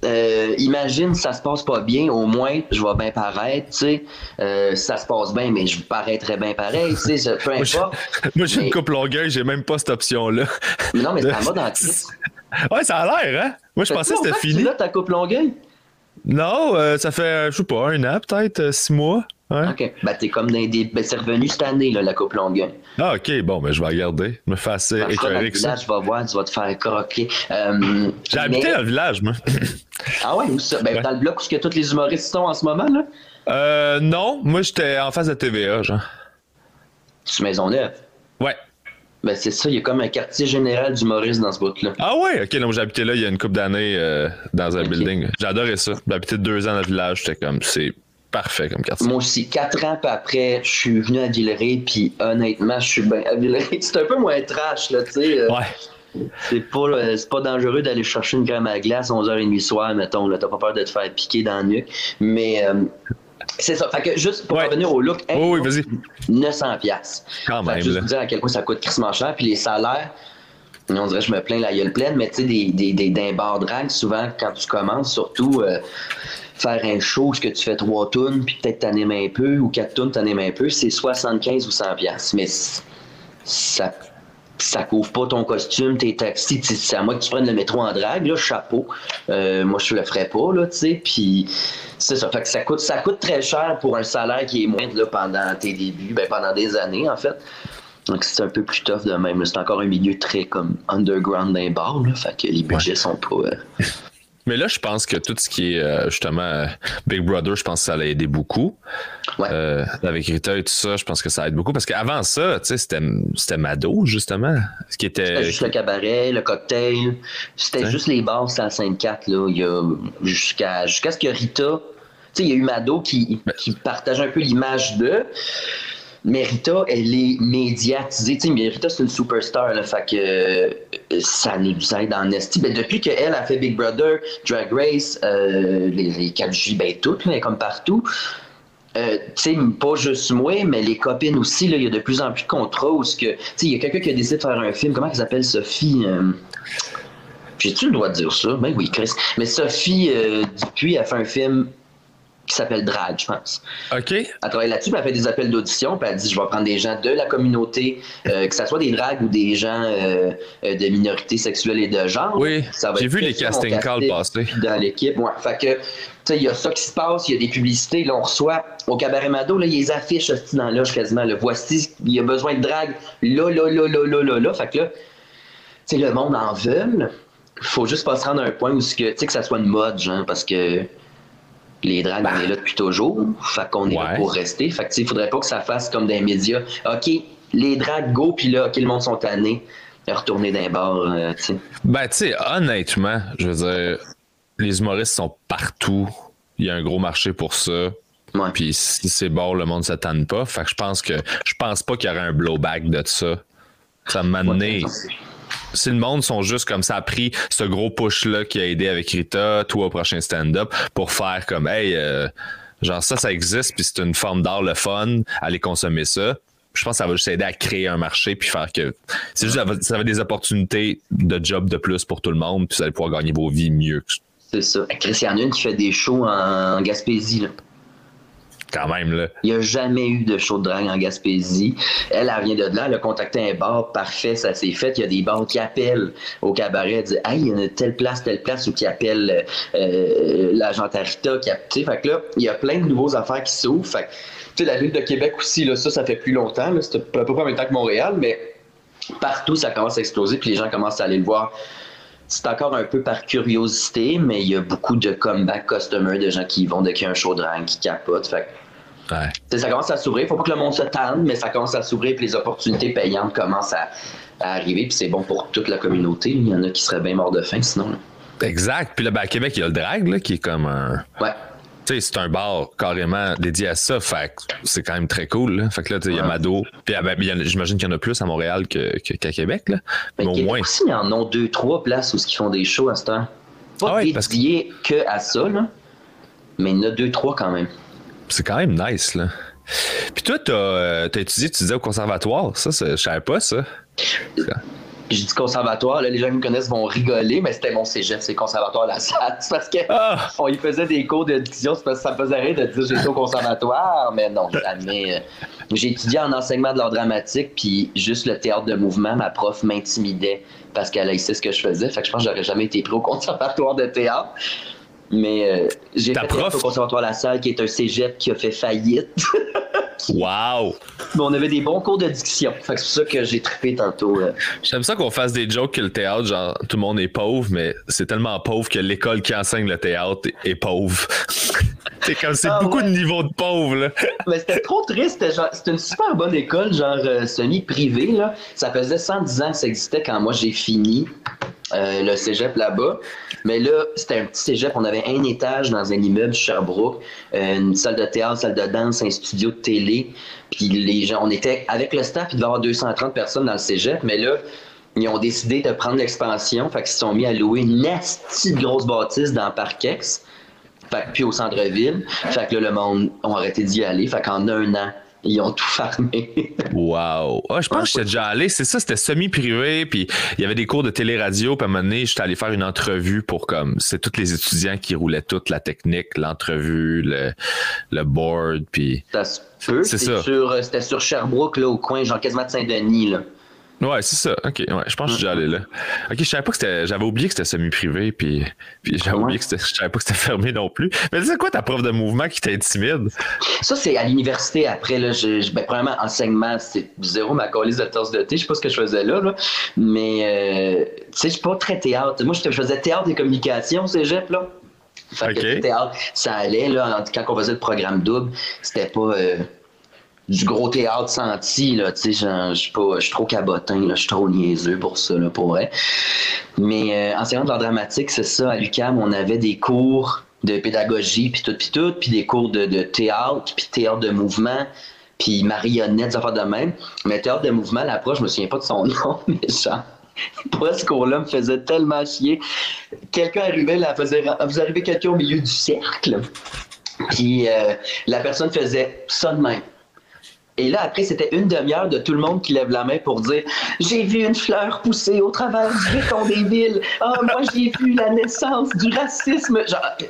Euh, imagine, ça se passe pas bien, au moins, je vais bien paraître, tu sais. Euh, ça se passe bien, mais je paraîtrais bien pareil, tu sais, peu importe. moi, j'ai une coupe longueuil, j'ai même pas cette option-là. Mais non, mais c'est en mode [LAUGHS] Ouais, ça a l'air, hein? Moi, je pensais que c'était fini. là, ta coupe longueuil? Non, euh, ça fait, je sais pas, un an peut-être, euh, six mois. OK. Ben, t'es comme dans des. Ben, c'est revenu cette année, là, la Coupe Longueuil. Ah, OK. Bon, ben, je vais regarder. Je me fais assez ben, ça. Tu vas voir, tu vas te faire croquer. Euh, J'ai habité dans le village, moi. [LAUGHS] ah, ouais, où ça? Ben, dans le bloc où que tous les humoristes sont en ce moment, là? Euh, non. Moi, j'étais en face de TVA, genre. Sur Maisonneuve? Ben, c'est ça, il y a comme un quartier général d'humoristes dans ce bout-là. Ah ouais, ok, donc habité là il y a une couple d'années euh, dans un building. J'adorais ça. Habité deux ans dans le village, j'étais comme, c'est parfait comme quartier. Moi aussi, quatre ans après, je suis venu à Villeray, puis honnêtement, je suis bien à Villeray. [LAUGHS] C'est un peu moins trash, là, tu sais. euh, Ouais. C'est pas, euh, c'est pas dangereux d'aller chercher une crème à glace à 11h30 soir, mettons. T'as pas peur de te faire piquer dans le nuque. Mais c'est ça. Fait que juste pour Ouais. revenir au look, hey, Oh, oui, vas-y. 900 pièces. Quand même, juste là. vous dire à quel point ça coûte crissement cher. Puis les salaires, on dirait que je me plains la gueule pleine, mais tu sais, des, des, des, d'un bar drag, souvent, quand tu commences, surtout euh, faire un show, ce que tu fais trois tunes, puis peut-être t'animes un peu, ou quatre tunes, t'animes un peu, c'est 75 ou 100 pièces. Mais ça ça couvre pas ton costume, tes taxis, c'est à moi que tu prennes le métro en drague, là, chapeau. Euh, moi, je le ferais pas, là, tu sais, puis c'est ça. Fait que ça coûte, ça coûte très cher pour un salaire qui est moindre, là, pendant tes débuts, ben, pendant des années, en fait. Donc, c'est un peu plus tough de même. C'est encore un milieu très, comme, underground d'un bar, là, fait que les budgets sont pas... euh, Mais là, je pense que tout ce qui est euh, justement euh, Big Brother, je pense que ça l'a aidé beaucoup. Ouais. Euh, avec Rita et tout ça, je pense que ça aide beaucoup. Parce qu'avant ça, tu sais, c'était, c'était Mado, justement. Ce qui C'était était. juste le cabaret, le cocktail. C'était juste les bars, c'était à Sainte-Cat, là. Il y a, jusqu'à, jusqu'à ce que Rita. Tu sais, il y a eu Mado qui, qui partage un peu l'image de. Mais Rita, elle est médiatisée. Tu sais, mais Rita, c'est une superstar, là. Fait que euh, ça nous aide en esti. Ben, depuis qu'elle a fait Big Brother, Drag Race, euh, les, les 4J, ben, toutes, comme partout. Euh, pas juste moi, mais les copines aussi, il y a de plus en plus de contrats il y a quelqu'un qui a décidé de faire un film, comment elle s'appelle, Sophie, j'ai-tu le droit de dire ça? Ben oui, Chris. Mais Sophie Dupuis a fait un film qui s'appelle Drag, je pense. OK. Elle travaille là-dessus, puis elle fait des appels d'audition, puis elle dit je vais prendre des gens de la communauté, euh, que ce soit des drags ou des gens euh, de minorités sexuelles et de genre. Oui, Ça va j'ai vu les casting calls passer. Dans l'équipe, ouais. Fait que, tu sais, il y a ça qui se passe, il y a des publicités, là, on reçoit au Cabaret Mado, là, il les affiches hostie, dans l'âge quasiment, là. Voici, il y a besoin de drague, là, là, là, là, là, là, là. Fait que là, tu sais, le monde en veut. Faut juste pas se rendre à un point où, tu sais, que ça soit une mode, genre, parce que les dragues, on est là depuis toujours. Fait qu'on est là pour rester. Fait que, tu sais, il faudrait pas que ça fasse comme des médias. OK, les dragues go, puis là, OK, le monde sont tannés. Retourner d'un bar, euh, tu sais. Ben, tu sais, honnêtement, je veux dire, les humoristes sont partout. Il y a un gros marché pour ça. Ouais. Puis si c'est bon, le monde ne s'attend pas. Fait que je pense que je pense pas qu'il y aurait un blowback de ça. Ça m'a amené. Si le monde sont juste comme ça a pris ce gros push-là qui a aidé avec Rita, toi au prochain stand-up, pour faire comme Hey, euh, genre ça, ça existe, puis c'est une forme d'art le fun, aller consommer ça. Je pense que ça va juste aider à créer un marché puis faire que. C'est juste ça va, des opportunités de job de plus pour tout le monde, puis vous allez pouvoir gagner vos vies mieux C'est ça. Chris, il y en a une qui fait des shows en Gaspésie, là. Quand même là. Il n'y a jamais eu de show de drague en Gaspésie. Elle, elle vient de là, elle a contacté un bar, parfait, ça s'est fait. Il y a des bars qui appellent au cabaret, disent Hey, il y a telle place, telle place, ou qui appellent euh, l'agent Arita, qui fait que là, il y a plein de nouveaux affaires qui s'ouvrent. Tu sais, la ville de Québec aussi, là, ça, ça fait plus longtemps, c'est à peu près en même temps que Montréal, mais partout, ça commence à exploser, puis les gens commencent à aller le voir. C'est encore un peu par curiosité, mais il y a beaucoup de comeback customers, de gens qui vont dès qu'il y a un show de drague, qui capotent. Fait Ouais. ça commence à s'ouvrir. Faut pas que le monde se tente, mais ça commence à s'ouvrir puis les opportunités payantes commencent à, à arriver. Puis c'est bon pour toute la communauté. Il y en a qui seraient bien morts de faim sinon. là. Exact. Puis là, ben, à Québec, il y a le drag là, qui est comme un. Ouais. C'est un bar carrément dédié à ça. Fait que c'est quand même très cool. Là. Fait que là, il y a. Mado. Puis ah, ben, j'imagine qu'il y en a plus à Montréal que- que- qu'à Québec. Là. Mais, Mais au moins. aussi, il y en a deux, trois places où ils font des shows à ce temps. Pas Ah ouais, parce dédiés que... à ça, là. Mais il y en a deux, trois quand même. C'est quand même nice. Là. Puis toi, t'as euh, t'as étudié, tu disais, au conservatoire. Ça, je savais pas ça. Je dis conservatoire, là, les gens qui me connaissent vont rigoler, mais c'était mon cégep, c'est conservatoire la salle. C'est [LAUGHS] parce que Ah! on y faisait des cours de diction, c'est parce que ça me faisait rire de dire j'étais au conservatoire, mais non, jamais. euh, J'ai étudié en enseignement de l'art dramatique, puis juste le théâtre de mouvement, ma prof m'intimidait parce qu'elle haïssait ce que je faisais. Fait que je pense que j'aurais jamais été pris au [LAUGHS] conservatoire de théâtre. Mais euh, j'ai fait prof? au conservatoire La Salle, qui est un cégep qui a fait faillite. [LAUGHS] Wow! Mais on avait des bons cours de diction. Fait que c'est pour ça que j'ai trippé tantôt. euh. J'aime ça qu'on fasse des jokes que le théâtre, genre, tout le monde est pauvre, mais c'est tellement pauvre que l'école qui enseigne le théâtre est pauvre. [LAUGHS] c'est comme, c'est Ah beaucoup ouais. de niveaux de pauvre, là. [LAUGHS] Mais c'était trop triste. C'était une super bonne école, genre euh, semi-privée. là. Ça faisait 110 ans que ça existait quand moi j'ai fini. Euh, le cégep là-bas. Mais là, c'était un petit cégep. On avait un étage dans un immeuble Sherbrooke, euh, une salle de théâtre, salle de danse, un studio de télé. Puis les gens, on était avec le staff, il devait y avoir 230 personnes dans le cégep. Mais là, ils ont décidé de prendre l'expansion. Fait qu'ils se sont mis à louer une petite grosse bâtisse dans Parkex. Fait puis au centre-ville. Fait que là, le monde a arrêté d'y aller. Fait qu'en un an, ils ont tout fermé. wow. Ah, je pense que j'étais déjà allé. C'est ça, c'était semi-privé. Puis il y avait des cours de télé-radio. Puis à un moment donné, j'étais allé faire une entrevue pour comme. C'est tous les étudiants qui roulaient toute la technique, l'entrevue, le, le board. Puis. Ça se peut. C'est ça. Euh, c'était sur Sherbrooke, là, au coin, genre quasiment de Saint-Denis, là. Ouais, c'est ça. OK, ouais, je pense que je suis déjà allé là. OK, je savais pas que c'était j'avais oublié que c'était semi-privé puis puis j'avais oublié que c'était je savais pas que c'était fermé non plus. Mais c'est quoi ta prof de mouvement qui t'intimide? Ça c'est à l'université après là, je, ben, premièrement enseignement, c'est zéro ma colise de tasse de thé, je sais pas ce que je faisais là, là. mais euh, tu sais, je suis pas très théâtre. Moi je faisais théâtre et communication cégep là. Fait que théâtre, ça allait là quand on faisait le programme double, c'était pas euh, du gros théâtre senti, là, tu sais, je suis pas, je suis trop cabotin, je suis trop niaiseux pour ça, là, pour vrai. Mais euh, enseignant de l'art dramatique, c'est ça, à l'UQAM, on avait des cours de pédagogie, puis tout, puis tout, puis des cours de, de théâtre, puis théâtre de mouvement, puis marionnette, des affaires de même. Mais théâtre de mouvement, l'approche, je me souviens pas de son [LAUGHS] nom, mais genre, pour ce cours-là me faisait tellement chier. Quelqu'un arrivait, là, faisait, vous arrivez quelqu'un au milieu du cercle, puis euh, la personne faisait ça de même. Et là, après, c'était une demi-heure de tout le monde qui lève la main pour dire J'ai vu une fleur pousser au travers du béton des villes. Ah, oh, moi, j'ai vu la naissance du racisme.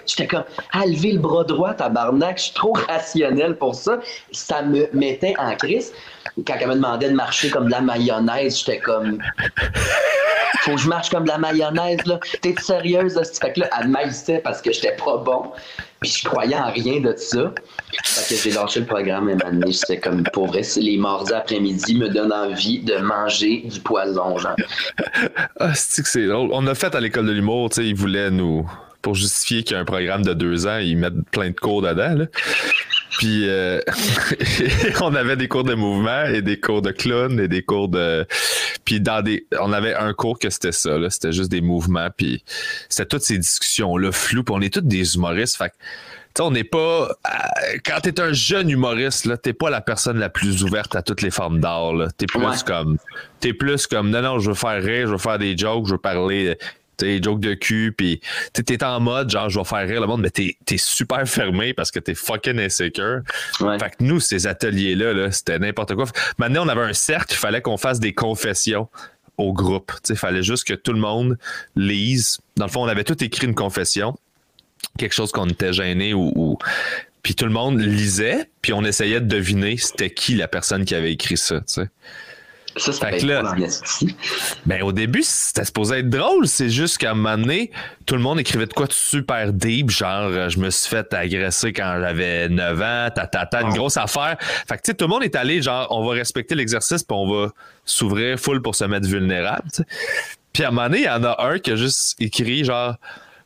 J'étais comme à lever le bras droit, tabarnak. Je suis trop rationnel pour ça. Ça me mettait en crise. Quand elle me demandait de marcher comme de la mayonnaise, j'étais comme faut que je marche comme de la mayonnaise, là. T'es sérieuse, Fait que là, elle maïssait parce que j'étais pas bon. Puis je croyais en rien de ça. Que j'ai lâché le programme et c'était comme, pour vrai, les mardis après-midi me donnent envie de manger du poison, genre. [LAUGHS] ah, c'est que c'est drôle? On a fait à l'école de l'humour, tu sais, ils voulaient nous, pour justifier qu'il y a un programme de deux ans, ils mettent plein de cours dedans, là. Puis euh, [LAUGHS] on avait des cours de mouvement et des cours de clown et des cours de. Puis dans des. On avait un cours que c'était ça, là. C'était juste des mouvements. Puis c'était toutes ces discussions-là floues. Puis on est tous des humoristes. Fait on n'est pas. Euh, quand t'es un jeune humoriste, là, t'es pas la personne la plus ouverte à toutes les formes d'art. T'es plus comme. T'es plus comme non, non, je veux faire rire, je veux faire des jokes, je veux parler t'es joke de cul, puis t'es en mode genre je vais faire rire le monde, mais t'es es super fermé parce que t'es fucking insecure. Fait que nous, ces ateliers-là, -là, c'était n'importe quoi. Maintenant, on avait un cercle, il fallait qu'on fasse des confessions au groupe. Il fallait juste que tout le monde lise. Dans le fond, on avait tout écrit une confession, quelque chose qu'on était gêné ou, Puis tout le monde lisait, puis on essayait de deviner c'était qui la personne qui avait écrit ça. sais. Ça, fait là, ben, au début, c'était supposé être drôle. C'est juste qu'à un moment donné, tout le monde écrivait de quoi de super deep. Genre, euh, je me suis fait agresser quand j'avais 9 ans, ta, une grosse affaire. Fait que, tu sais, tout le monde est allé, genre, on va respecter l'exercice, puis on va s'ouvrir full pour se mettre vulnérable. Puis à un moment donné, il y en a un qui a juste écrit, genre,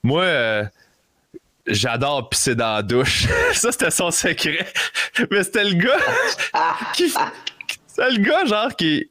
moi, euh, J'adore pisser dans la douche. [LAUGHS] ça, c'était son secret. [LAUGHS] Mais c'était le gars [LAUGHS] qui, c'est le gars, genre, qui.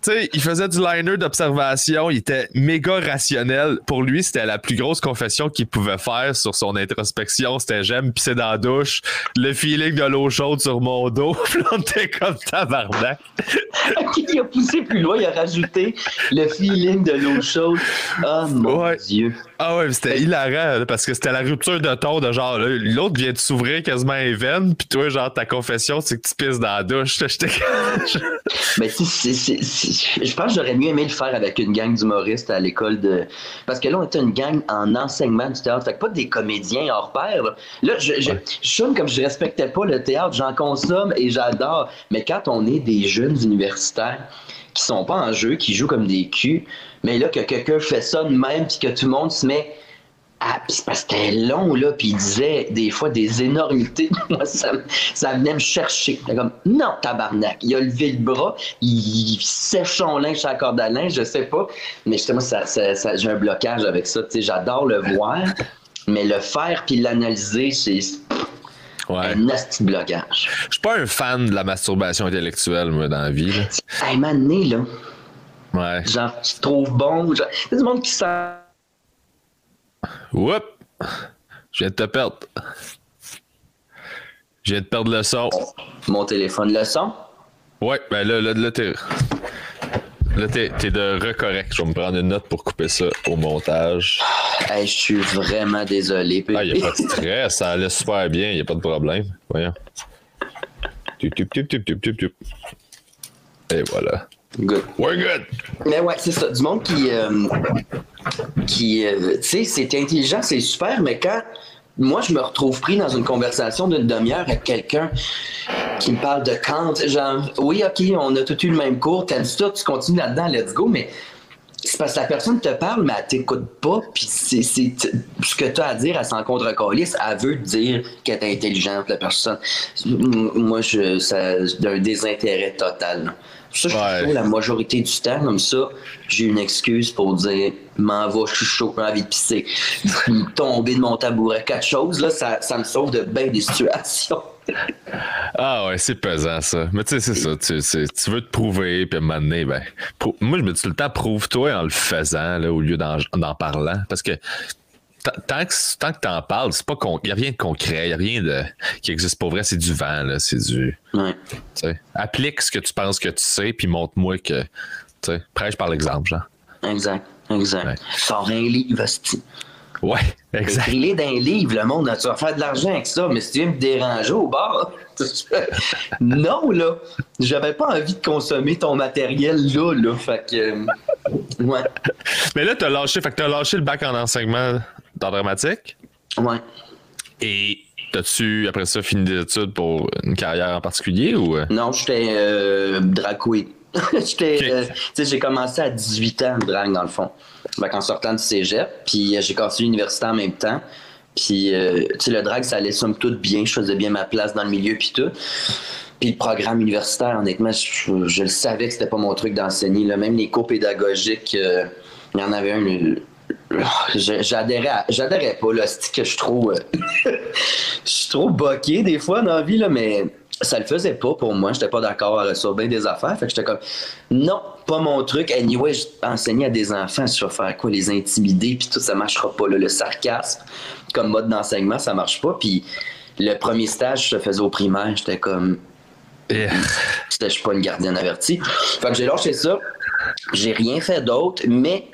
Tu sais, il faisait du liner d'observation, il était méga rationnel. Pour lui, c'était la plus grosse confession qu'il pouvait faire sur son introspection. C'était j'aime pisser dans la douche, le feeling de l'eau chaude sur mon dos. [LAUGHS] planté comme tabarnak. [LAUGHS] il a poussé plus loin, il a rajouté le feeling de l'eau chaude. Oh mon Dieu. Ah ouais, c'était hilarant parce que c'était la rupture de ton de genre l'autre vient de s'ouvrir quasiment les veines, puis toi, genre ta confession, c'est que tu pisses dans la douche. [LAUGHS] Mais tu sais, je pense que j'aurais mieux aimé le faire avec une gang d'humoristes à l'école de. Parce que là, on était une gang en enseignement du théâtre. Fait que pas des comédiens hors pair. Là, je, je, je comme je respectais pas le théâtre, j'en consomme et j'adore. Mais quand on est des jeunes universitaires qui sont pas en jeu, qui jouent comme des culs, mais là, que quelqu'un fait ça de même, puis que tout le monde se met ah, parce que c'était long, là, puis il disait des fois des énormités. [LAUGHS] Moi, ça, ça venait me chercher. Comme, non, tabarnak. Il a levé le bras, il, sèche son linge sur la corde à linge, je sais pas. Mais justement, ça, ça, j'ai un blocage avec ça. J'adore le voir, mais le faire puis l'analyser, c'est un nasty blocage. Je suis pas un fan de la masturbation intellectuelle, moi, dans la vie. Là. Hey, man, là Ouais. Genre, tu te trouves bon. Genre, il y a du monde qui sent. Oups! Je viens de te perdre. Je viens de perdre le son. Mon téléphone, le son? Ouais, ben là, là, là t'es. Là, t'es, t'es de recorrect. Je vais me prendre une note pour couper ça au montage. Hey, je suis vraiment désolé. Ah, il n'y a pas de stress. Ça allait super bien. Il n'y a pas de problème. Voyons. Et voilà. Good. We're good. Mais ouais, c'est ça. Du monde qui. euh, qui euh, tu sais, c'est intelligent, c'est super, mais quand. Moi, je me retrouve pris dans une conversation d'une demi-heure avec quelqu'un qui me parle de Kant. Genre, oui, OK, on a tout eu le même cours, t'aimes ça, tu continues là-dedans, let's go, mais c'est parce que la personne te parle, mais elle t'écoute pas, puis c'est, ce que tu as à dire, elle s'en contre calisse, elle veut te dire qu'elle est intelligente, la personne. Moi, je, ça, d'un désintérêt total. là. Ça, je suis chaud la majorité du temps, comme ça, j'ai une excuse pour dire m'en va, je suis chaud, j'ai envie de pisser. [LAUGHS] Tomber de mon tabouret, quelque chose, là, ça, ça me sauve de bien des situations. [LAUGHS] Ah ouais, c'est pesant ça. Mais tu sais, c'est ça. Tu, tu veux te prouver, puis à un moment donné, ben. Moi, je me dis tout le temps, prouve-toi en le faisant, là, au lieu d'en, parlant. Parce que tant que, tant que t'en parles, c'est pas con... y a rien de concret, y a rien de qui existe pour vrai, c'est du vent, là. C'est du. Ouais. Applique ce que tu penses que tu sais, puis montre-moi que. Tu sais, prêche par l'exemple, genre. Exact, exact. Ouais. Sors un livre, hostie. Ouais, exact. Écris-les d'un livre, le monde, tu vas faire de l'argent avec ça, mais si tu viens me déranger au bar, [LAUGHS] [LAUGHS] non, là, j'avais pas envie de consommer ton matériel là, là, fait que, euh, ouais, Mais là, t'as lâché, fait que t'as lâché le bac en enseignement d'art dramatique. ouais. Et t'as-tu, après ça, fini des études pour une carrière en particulier ou? Non, j'étais euh, drag [LAUGHS] queen. j'étais, euh, tu sais, j'ai commencé à 18 ans, le drag, dans le fond. Fait qu'en sortant du cégep, puis euh, j'ai continué l'université en même temps. Puis, euh, tu sais, le drag, ça allait somme toute bien. Je faisais bien ma place dans le milieu, puis tout. Puis le programme universitaire, honnêtement, je, je le savais que c'était pas mon truc d'enseigner. Même les cours pédagogiques, euh, il y en avait un. J'adhérais, pas là, c'est que je suis trop, euh, [LAUGHS] je suis trop boqué des fois dans la vie là, mais ça le faisait pas pour moi. J'étais pas d'accord sur bien des affaires. Fait que j'étais comme, non, pas mon truc. Anyway, je- enseigner à des enfants, tu vas faire quoi, les intimider, puis tout, ça marchera pas. là. Le sarcasme comme mode d'enseignement, ça marche pas. Puis le premier stage, je le faisais au primaire, j'étais comme, Eh, je suis pas une gardienne avertie. Fait que j'ai lâché ça. J'ai rien fait d'autre, mais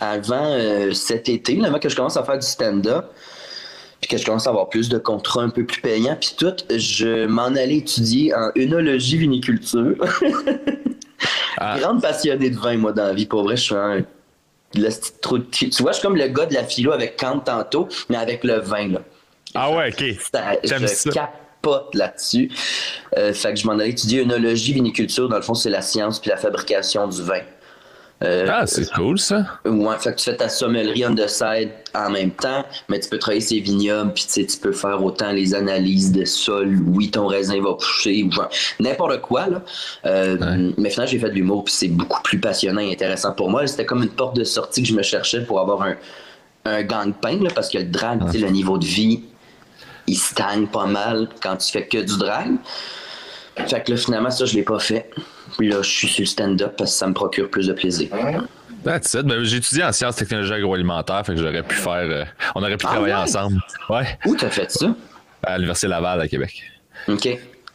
avant euh, cet été, là, avant que je commence à faire du stand-up, puis que je commence à avoir plus de contrats un peu plus payants, puis tout, je m'en allais étudier en œnologie viniculture. [LAUGHS] Ah. Grande passionnée de vin, moi, dans la vie. Pour vrai, je suis un. le. Tu vois, je suis comme le gars de la philo avec Kant tantôt, mais avec le vin, là. Ah ouais, ok. Ça- je ça. capote là-dessus. Euh, fait que je m'en allais étudier œnologie, viniculture. Dans le fond, c'est la science puis la fabrication du vin. Euh, Ah, c'est cool ça. Ouais, fait que tu fais ta sommellerie on the side en même temps, mais tu peux travailler ces vignobles, puis tu peux faire autant les analyses de sol, oui, ton raisin va pousser, genre, n'importe quoi, là. Euh, Ouais. Mais finalement, j'ai fait de l'humour, puis c'est beaucoup plus passionnant et intéressant pour moi. C'était comme une porte de sortie que je me cherchais pour avoir un, un gang-pain, là, parce que le drag, sais, le niveau de vie, il stagne pas mal quand tu fais que du drag. Fait que là, finalement, ça, je l'ai pas fait. Puis là, je suis sur le stand-up parce que ça me procure plus de plaisir. That's it. Ben, j'ai étudié en sciences technologies agroalimentaires, fait que j'aurais pu faire. euh, on aurait pu Ah travailler ouais? ensemble. Ouais, Où t'as fait ça? à l'Université Laval à Québec. OK.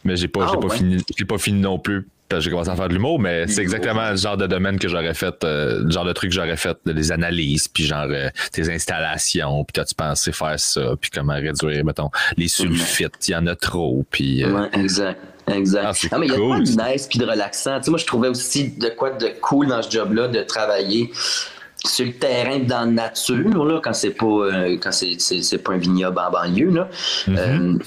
Mais j'ai pas, Ah, j'ai pas ouais. fini. J'ai pas fini non plus. J'ai commencé à faire de l'humour, mais c'est exactement le genre de domaine que j'aurais fait, euh, le genre de truc que j'aurais fait, les analyses, puis genre euh, tes installations, puis t'as-tu pensé faire ça, puis comment réduire, mettons, les sulfites, il y en a trop, puis euh, Ouais, exact. Exact. Ah, non, mais il y a cool, quoi de nice puis de relaxant. Tu sais, moi, je trouvais aussi de quoi de cool dans ce job-là de travailler sur le terrain dans la nature, là, quand c'est pas, euh, quand c'est, pas un vignoble en banlieue, là. Euh,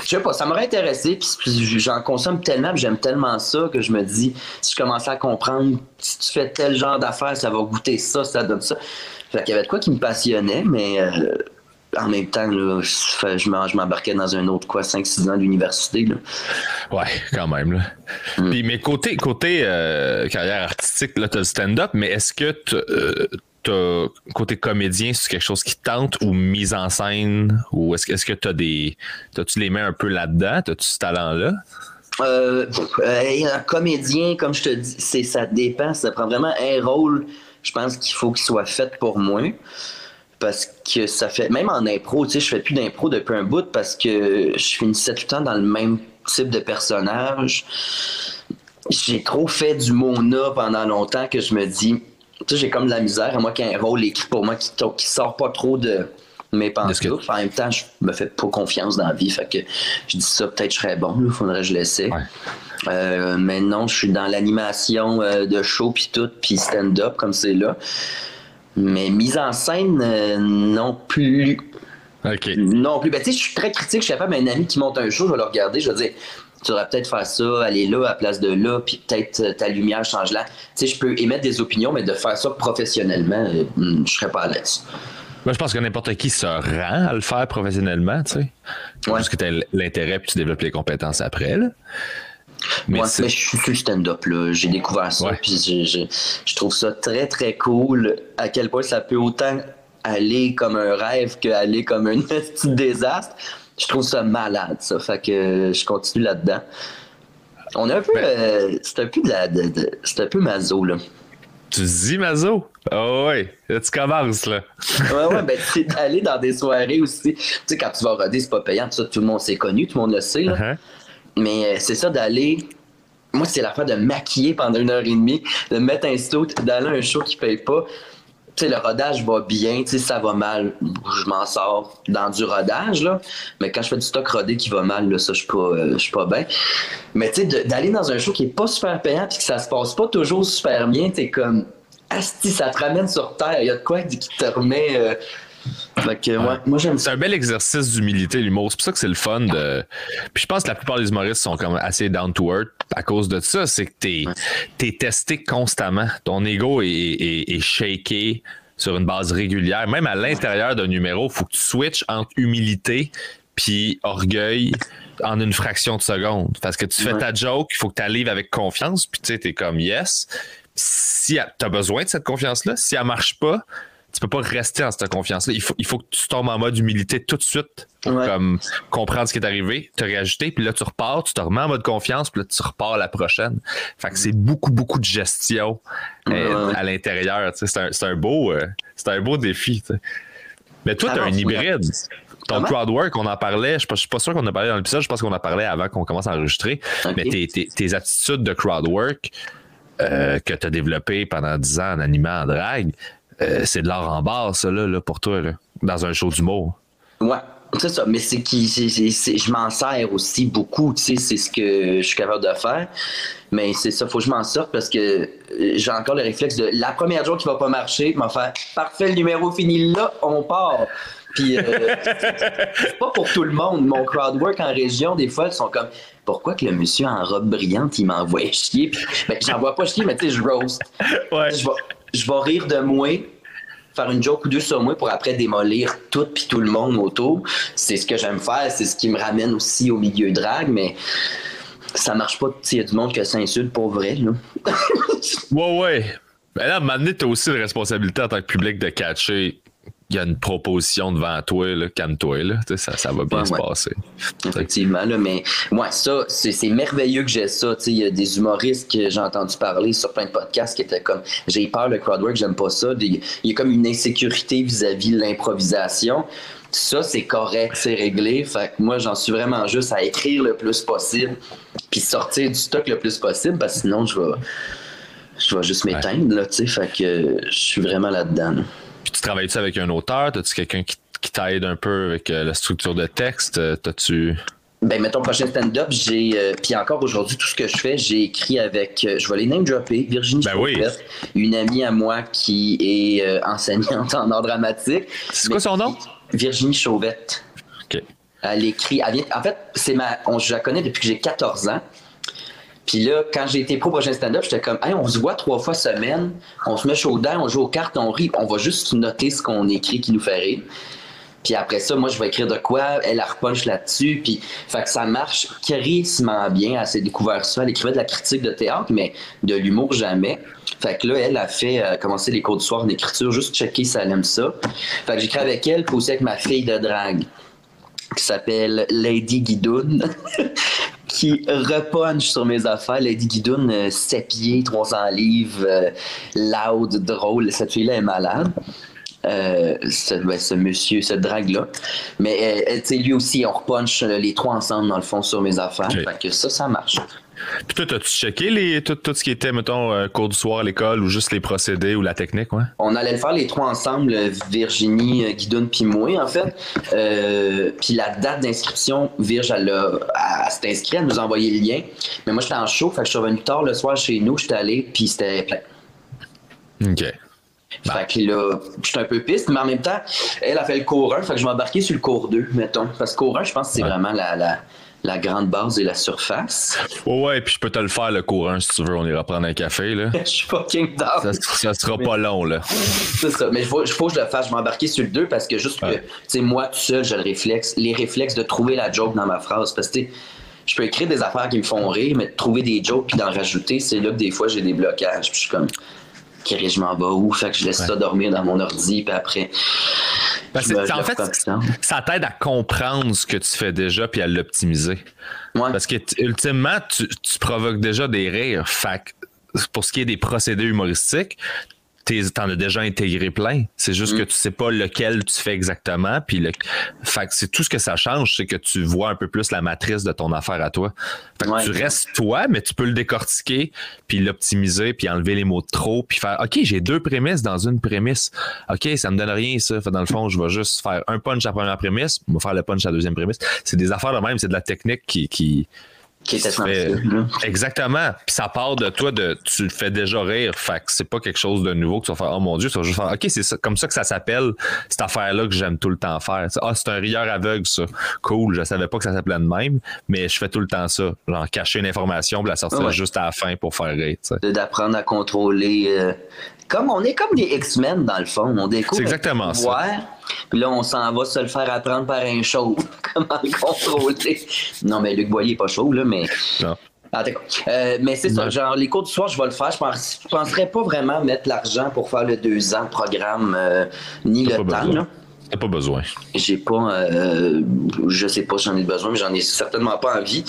je sais pas, ça m'aurait intéressé, puis j'en consomme tellement, puis j'aime tellement ça que je me dis, si je commençais à comprendre, si tu fais tel genre d'affaires, ça va goûter ça, ça donne ça. Fait qu'il y avait de quoi qui me passionnait, mais euh, en même temps, là, je, je m'embarquais dans un autre, quoi, 5-6 ans d'université, ouais, quand même. Là. Mm. Puis, mais côté, côté euh, carrière artistique, là, t'as le stand-up, mais est-ce que t'as, euh, côté comédien, c'est quelque chose qui te tente ou mise en scène, ou est-ce, que- est-ce que t'as des, t'as-tu les mains un peu là-dedans, t'as-tu ce talent-là? Euh, un comédien, comme je te dis, ça dépend. Ça prend vraiment un rôle, je pense qu'il faut qu'il soit fait pour moi. Parce que ça fait, même en impro, tu sais, je fais plus d'impro depuis un bout parce que je finissais tout le temps dans le même type de personnage. J'ai trop fait du Mona pendant longtemps que je me dis, sais, j'ai comme de la misère, à moi qu'il y ait un rôle écrit pour moi qui, qui sort pas trop de mes pensées. En même temps, je me fais pas confiance dans la vie. Fait que je dis ça, peut-être je serais bon, il faudrait que je l'essaie. Euh, mais non, je suis dans l'animation euh, de show puis tout, puis stand-up comme c'est là. Mais mise en scène, euh, non plus. Non plus. Ben, tu sais, je suis très critique. Je suis capable, un ami qui monte un show, je vais le regarder, je vais dire, tu devrais peut-être faire ça, aller là à place de là, puis peut-être ta lumière change là. Tu sais, je peux émettre des opinions, mais de faire ça professionnellement, je serais pas à l'aise. Moi, je pense que n'importe qui se rend à le faire professionnellement, tu sais. Parce que tu as l'intérêt puis tu développes les compétences après, là. Mais, je suis sur le stand-up, là. J'ai découvert ça, puis je, trouve ça très, très cool à quel point ça peut autant aller comme un rêve qu'aller comme un [LAUGHS] petit désastre. Je trouve ça malade, ça. Fait que je continue là-dedans. On a un peu. Ben euh, c'est un peu de la. c'est un peu mazo, là. Tu dis Mazo? Oh ouais, là, tu commences, là. ouais, ouais, ben, [LAUGHS] c'est d'aller dans des soirées aussi. Tu sais, quand tu vas roder, c'est pas payant, tout, ça, tout le monde s'est connu, tout le monde le sait, là. Uh-huh. Mais euh, c'est ça d'aller. Moi, c'est l'affaire de maquiller pendant une heure et demie, de mettre un saut, d'aller à un show qui paye pas tu sais, le rodage va bien, tu sais, ça va mal, je m'en sors dans du rodage, là. Mais quand je fais du stock rodé qui va mal, là, ça, je suis pas, euh, suis pas bien. Mais tu sais, d'aller dans un show qui est pas super payant puis que ça se passe pas toujours super bien, t'es comme, asti, ça te ramène sur terre. Il y a de quoi qui te remet. Euh, moi, j'aime C'est un bel exercice d'humilité, l'humour. C'est pour ça que c'est le fun de. Puis je pense que la plupart des humoristes sont comme assez down to earth à cause de ça. C'est que t'es es testé constamment. Ton ego est, est, shaké sur une base régulière. Même à l'intérieur d'un numéro, il faut que tu switches entre humilité puis orgueil en une fraction de seconde. Parce que tu fais ta joke, il faut que tu arrives avec confiance, puis tu sais, t'es comme yes. Si tu as besoin de cette confiance-là, si elle marche pas, peux pas rester dans cette confiance-là. Il faut, il faut que tu tombes en mode humilité tout de suite pour comme, comprendre ce qui est arrivé, te réajuster, puis là, tu repars, tu te remets en mode confiance, puis là, tu repars la prochaine. Fait que c'est beaucoup, beaucoup de gestion euh, à l'intérieur. C'est un, un, beau, euh, un beau défi. Mais toi, tu as un hybride. Ton crowd work, on en parlait, je ne suis pas sûr qu'on a parlé dans l'épisode, je pense qu'on a parlé avant qu'on commence à enregistrer. Mais tes, tes, de crowd work euh, que tu as développées pendant 10 ans en animant en drague, euh, c'est de l'art en barre, ça, là, pour toi, là, dans un show d'humour. Ouais. C'est ça, mais c'est qui je m'en sers aussi beaucoup, tu sais, c'est ce que je suis capable de faire. Mais c'est ça, faut que je m'en sorte parce que euh, j'ai encore le réflexe de la première jour qui va pas marcher, m'en faire parfait, le numéro fini là, on part. Puis euh, [LAUGHS] c'est pas pour tout le monde. Mon crowd work en région, des fois, ils sont comme pourquoi que le monsieur en robe brillante, il m'envoie chier? Puis, ben, j'envoie pas chier, mais tu sais, je roast. Ouais je vais rire de moi, faire une joke ou deux sur moi pour après démolir tout puis tout le monde autour. C'est ce que j'aime faire, c'est ce qui me ramène aussi au milieu drag, mais ça marche pas. Il y a du monde qui s'insulte pour vrai. Là. [LAUGHS] ouais, ouais. Mais là, maintenant, tu as aussi la responsabilité en tant que public de catcher y a une proposition devant toi, calme-toi, là, ça, ça va bien se passer. Effectivement, là, mais ouais, ça, c'est merveilleux que j'ai ça. Il y a des humoristes que j'ai entendu parler sur plein de podcasts qui étaient comme j'ai peur le crowdwork, j'aime pas ça. Il y a comme une insécurité vis-à-vis de l'improvisation. Ça, c'est correct, c'est réglé. Fait que moi, j'en suis vraiment juste à écrire le plus possible, puis sortir du stock le plus possible, parce que sinon, je vais, je vais juste m'éteindre, là, tu sais. Fait que je suis vraiment là-dedans. Puis tu travailles-tu avec un auteur? As-tu quelqu'un qui, t'aide un peu avec euh, la structure de texte? Euh, t'as-tu. Ben, mettons, prochain stand-up, j'ai. Euh, puis encore aujourd'hui, tout ce que je fais, j'ai écrit avec. je vais les name dropper. Virginie ben oui. une amie à moi qui est enseignante [LAUGHS] en art dramatique. C'est quoi son nom? Virginie Chauvette. OK. Elle écrit. en fait, c'est ma, on, je la connais depuis que j'ai 14 ans. Puis là, quand j'ai été pro prochain stand-up, j'étais comme, hey, on se voit trois fois semaine, on se met chaud dedans, on joue aux cartes, on rit, on va juste noter ce qu'on écrit qui nous fait rire. Puis après ça, moi, je vais écrire de quoi, elle a repunch là-dessus, puis fait que ça marche crissement bien. Elle s'est découvert ça. Elle écrivait de la critique de théâtre, mais de l'humour jamais. Fait que là, elle a fait euh, commencer les cours du soir en écriture, juste checker si elle aime ça. Fait que j'écris avec elle, puis aussi avec ma fille de drague qui s'appelle Lady Guidoun. [LAUGHS] qui repunch sur mes affaires. Lady Guidoun, euh, 7 pieds, 300 livres, euh, loud, drôle. Cette fille-là est malade. Euh, ce, ben, ce monsieur, ce drague-là. Mais euh, tu sais, lui aussi, on repunch euh, les trois ensemble, dans le fond, sur mes affaires. Ok. Fait que ça, ça marche. Puis toi, as-tu checké les, tout, tout ce qui était, mettons, euh, cours du soir à l'école ou juste les procédés ou la technique, ouais? On allait le faire les trois ensemble, euh, Virginie, euh, Guidoune puis moi, en fait. Euh, puis la date d'inscription, Virge, elle, a- s'est inscrite, elle nous a envoyé le lien. Mais moi, j'étais en show, fait que je suis revenu tard le soir chez nous, j'étais allé, puis c'était plein. OK. Fait que là, j'étais un peu piste, mais en même temps, elle a fait le cours 1, fait que je m'ai embarqué sur le cours 2, mettons. Parce que cours 1, je pense que c'est Ouais. vraiment la, la, la grande base et la surface. Ouais, ouais, puis je peux te le faire le courant si tu veux, on ira prendre un café, là. [LAUGHS] Je suis fucking down. Ça, ça sera pas long, là. C'est ça. Mais il faut, faut que je le fasse. Je m'embarquer sur le 2 parce que juste que, tu sais, moi, tout seul, j'ai le réflexe, les réflexes de trouver la joke dans ma phrase. Parce que, tu sais, je peux écrire des affaires qui me font rire, mais de trouver des jokes puis d'en rajouter, c'est là que des fois, j'ai des blocages. Puis je suis comme, Chris, je m'en vais où? Fait que je laisse ça dormir dans mon ordi, puis après. En fait, ça t'aide à comprendre ce que tu fais déjà puis à l'optimiser. Ouais. Parce que, ultimement, tu, tu provoques déjà des rires. Fait pour ce qui est des procédés humoristiques, t'en as déjà intégré plein. C'est juste Mm. que tu sais pas lequel tu fais exactement. Puis le, fait que c'est tout ce que ça change, c'est que tu vois un peu plus la matrice de ton affaire à toi. Fait que Ouais. tu restes toi, mais tu peux le décortiquer, puis l'optimiser, puis enlever les mots de trop, puis faire OK, j'ai deux prémices dans une prémisse. OK, ça me donne rien, ça. Fait, dans le fond, je vais juste faire un punch à la première prémisse, je vais faire le punch à la deuxième prémisse. C'est des affaires de même, c'est de la technique qui. qui Qui était sensible, là. Exactement. Puis ça part de toi, de tu le fais déjà rire. Fait que c'est pas quelque chose de nouveau que tu vas faire. Oh mon Dieu, tu vas juste faire OK, c'est comme ça que ça s'appelle, cette affaire-là que j'aime tout le temps faire. Ah, c'est un rieur aveugle, ça. Cool, je savais pas que ça s'appelait de même, mais je fais tout le temps ça. Genre cacher une information, puis la sortir Ouais. juste à la fin pour faire rire. d'apprendre à contrôler. euh, comme on est comme des X-Men dans le fond, on découvre. C'est exactement ça. Puis là, on s'en va se le faire apprendre par un show. [LAUGHS] Comment le contrôler? Non, mais Luc Boyer est pas chaud, là, mais. Non. Ah. Euh, mais c'est ça, genre les cours du soir, je vais le faire. Je pense, je penserais pas vraiment mettre l'argent pour faire le deux ans de programme, euh, ni le temps. là. T'as pas besoin. J'ai pas, euh, je sais pas si j'en ai besoin, mais j'en ai certainement pas envie.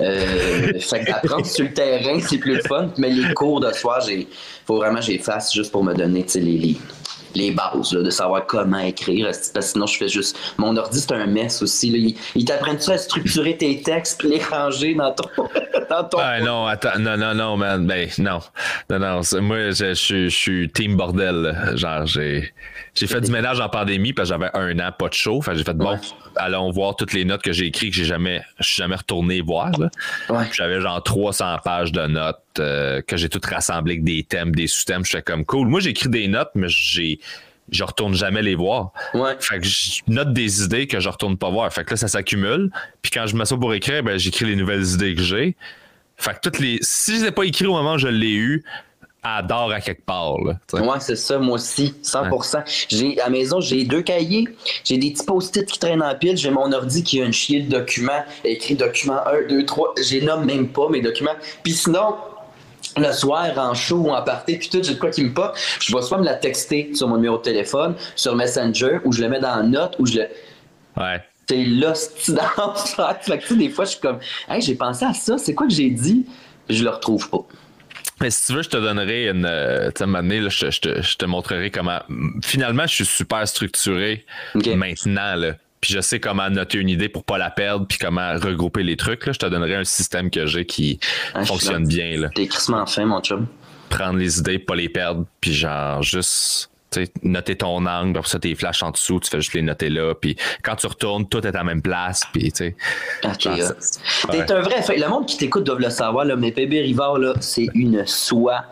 Euh, [LAUGHS] fait que d'apprendre sur le terrain, c'est plus fun. Mais les cours de soir, j'ai, faut vraiment que fasse juste pour me donner, les, les, les bases, là, de savoir comment écrire. Parce que sinon, je fais juste, mon ordi, c'est un mess aussi, là. Ils, t'apprennent ça à structurer tes textes puis les ranger dans ton, [LAUGHS] dans ton. Ah non, attends, non, non, non, man. Ben, non. Non, non. Moi, je, je suis- je suis team bordel. Genre, j'ai, j'ai fait du ménage en pandémie parce que j'avais un an pas de show. Fait j'ai fait, bon, Ouais. allons voir toutes les notes que j'ai écrites que j'ai jamais, je suis jamais retourné voir. Ouais. J'avais genre 300 pages de notes euh, que j'ai toutes rassemblées avec des thèmes, des sous-thèmes. J'étais comme cool. Moi, j'écris des notes, mais j'ai, je retourne jamais les voir. Ouais. Fait que je note des idées que je retourne pas voir. Fait que là, ça s'accumule. Puis quand je me m'assois pour écrire, ben, j'écris les nouvelles idées que j'ai. Fait que toutes les. Si je les ai pas écrit au moment où je l'ai eu, adore à quelque part. Là. Ouais, c'est ça, moi aussi, 100%. J'ai, à la maison, j'ai deux cahiers, j'ai des petits post-it qui traînent en pile, j'ai mon ordi qui a une chier de documents, écrit document 1, 2, 3, j'ai nomme même pas mes documents. Puis sinon, le soir, en show ou en party, puis tout, j'ai de quoi qui me pop, je vais soit me la texter sur mon numéro de téléphone, sur Messenger, ou je le mets dans la note, ou je le... Ouais. C'est lost dans [LAUGHS] le. Fait que, tu sais, des fois, je suis comme, hey, j'ai pensé à ça, c'est quoi que j'ai dit? Puis je le retrouve pas. Mais si tu veux, je te donnerai une. euh, Tu sais, je, te- montrerai comment. Finalement, je suis super structuré maintenant. Là. Puis je sais comment noter une idée pour pas la perdre, puis comment regrouper les trucs. Là. Je te donnerai un système que j'ai qui Ah, fonctionne bien. Là. T'es crissement fin, mon chum. prendre les idées, pas les perdre, puis genre juste noter ton angle, après ça tes flashs en dessous, tu fais juste les noter là, puis quand tu retournes, tout est à la même place, puis tu sais. Ah, t'es T'es ouais. un vrai. le monde qui t'écoute doit le savoir, là, mais PB Rivard, là, c'est une soie.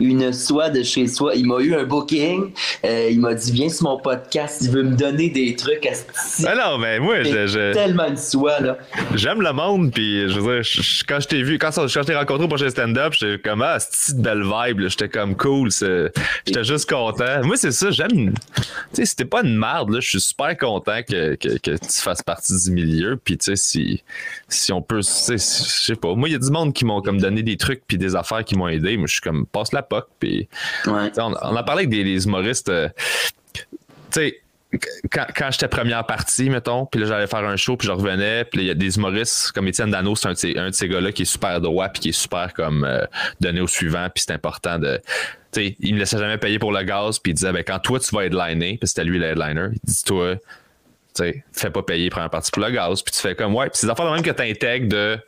Une soie de chez soi. Il m'a eu un booking. euh, il m'a dit Viens sur mon podcast. Il veut me donner des trucs. asti. Ah non, mais moi, je- tellement une soie, là. j'aime le monde, puis je veux dire, je- quand je t'ai vu, quand, je t'ai rencontré au prochain stand-up, j'étais comme, ah, c'est une belle vibe, j'étais comme cool, j'étais juste content. Moi, c'est ça, j'aime, tu sais, c'était pas une merde, là, je suis super content que, que, que tu fasses partie du milieu, puis tu sais, si, si on peut, tu sais, je sais pas, moi, il y a du monde qui m'ont comme donné des trucs, puis des affaires qui m'ont aidé, mais je suis comme, passe la POC, puis Ouais. tu sais, on, on a parlé avec des, des humoristes, euh, tu sais, quand, quand j'étais première partie, mettons, puis là, j'allais faire un show, puis je revenais, puis il y a des humoristes comme Étienne Dano, c'est un, de ces- un de ces gars-là qui est super droit, puis qui est super comme euh, donné au suivant, puis c'est important de. Tu sais, il me laissait jamais payer pour le gaz, puis il disait, ben, quand toi, tu vas headliner, puis c'était lui le headliner, il dit, toi, tu sais, fais pas payer première partie pour le gaz, puis tu fais comme, ouais, puis c'est affaires de même que t'intègres de.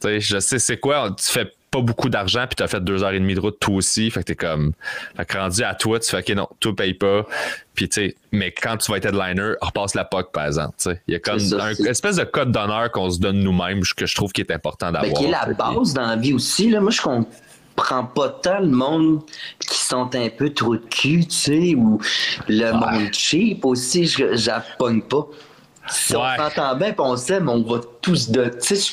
Tu sais, je sais c'est quoi, tu fais pas beaucoup d'argent, puis t'as fait deux heures et demie de route toi aussi, fait que t'es comme. Fait que rendu à toi, tu fais, ok, non, toi, paye pas. Puis, tu sais, mais quand tu vas être headliner, repasse la POC, par exemple. tu sais. Il y a comme C'est ça, un c'est- espèce de code d'honneur qu'on se donne nous-mêmes, que je trouve qui est important Ben, d'avoir. qui est la base dans la vie aussi. Là. Moi, je comprends pas tant le monde qui sont un peu trop de cul, tu sais, ou le monde cheap aussi, je j'appogne pas. Si Ouais. on s'entend bien, puis on s'aime, on va tous de. Tu sais, je,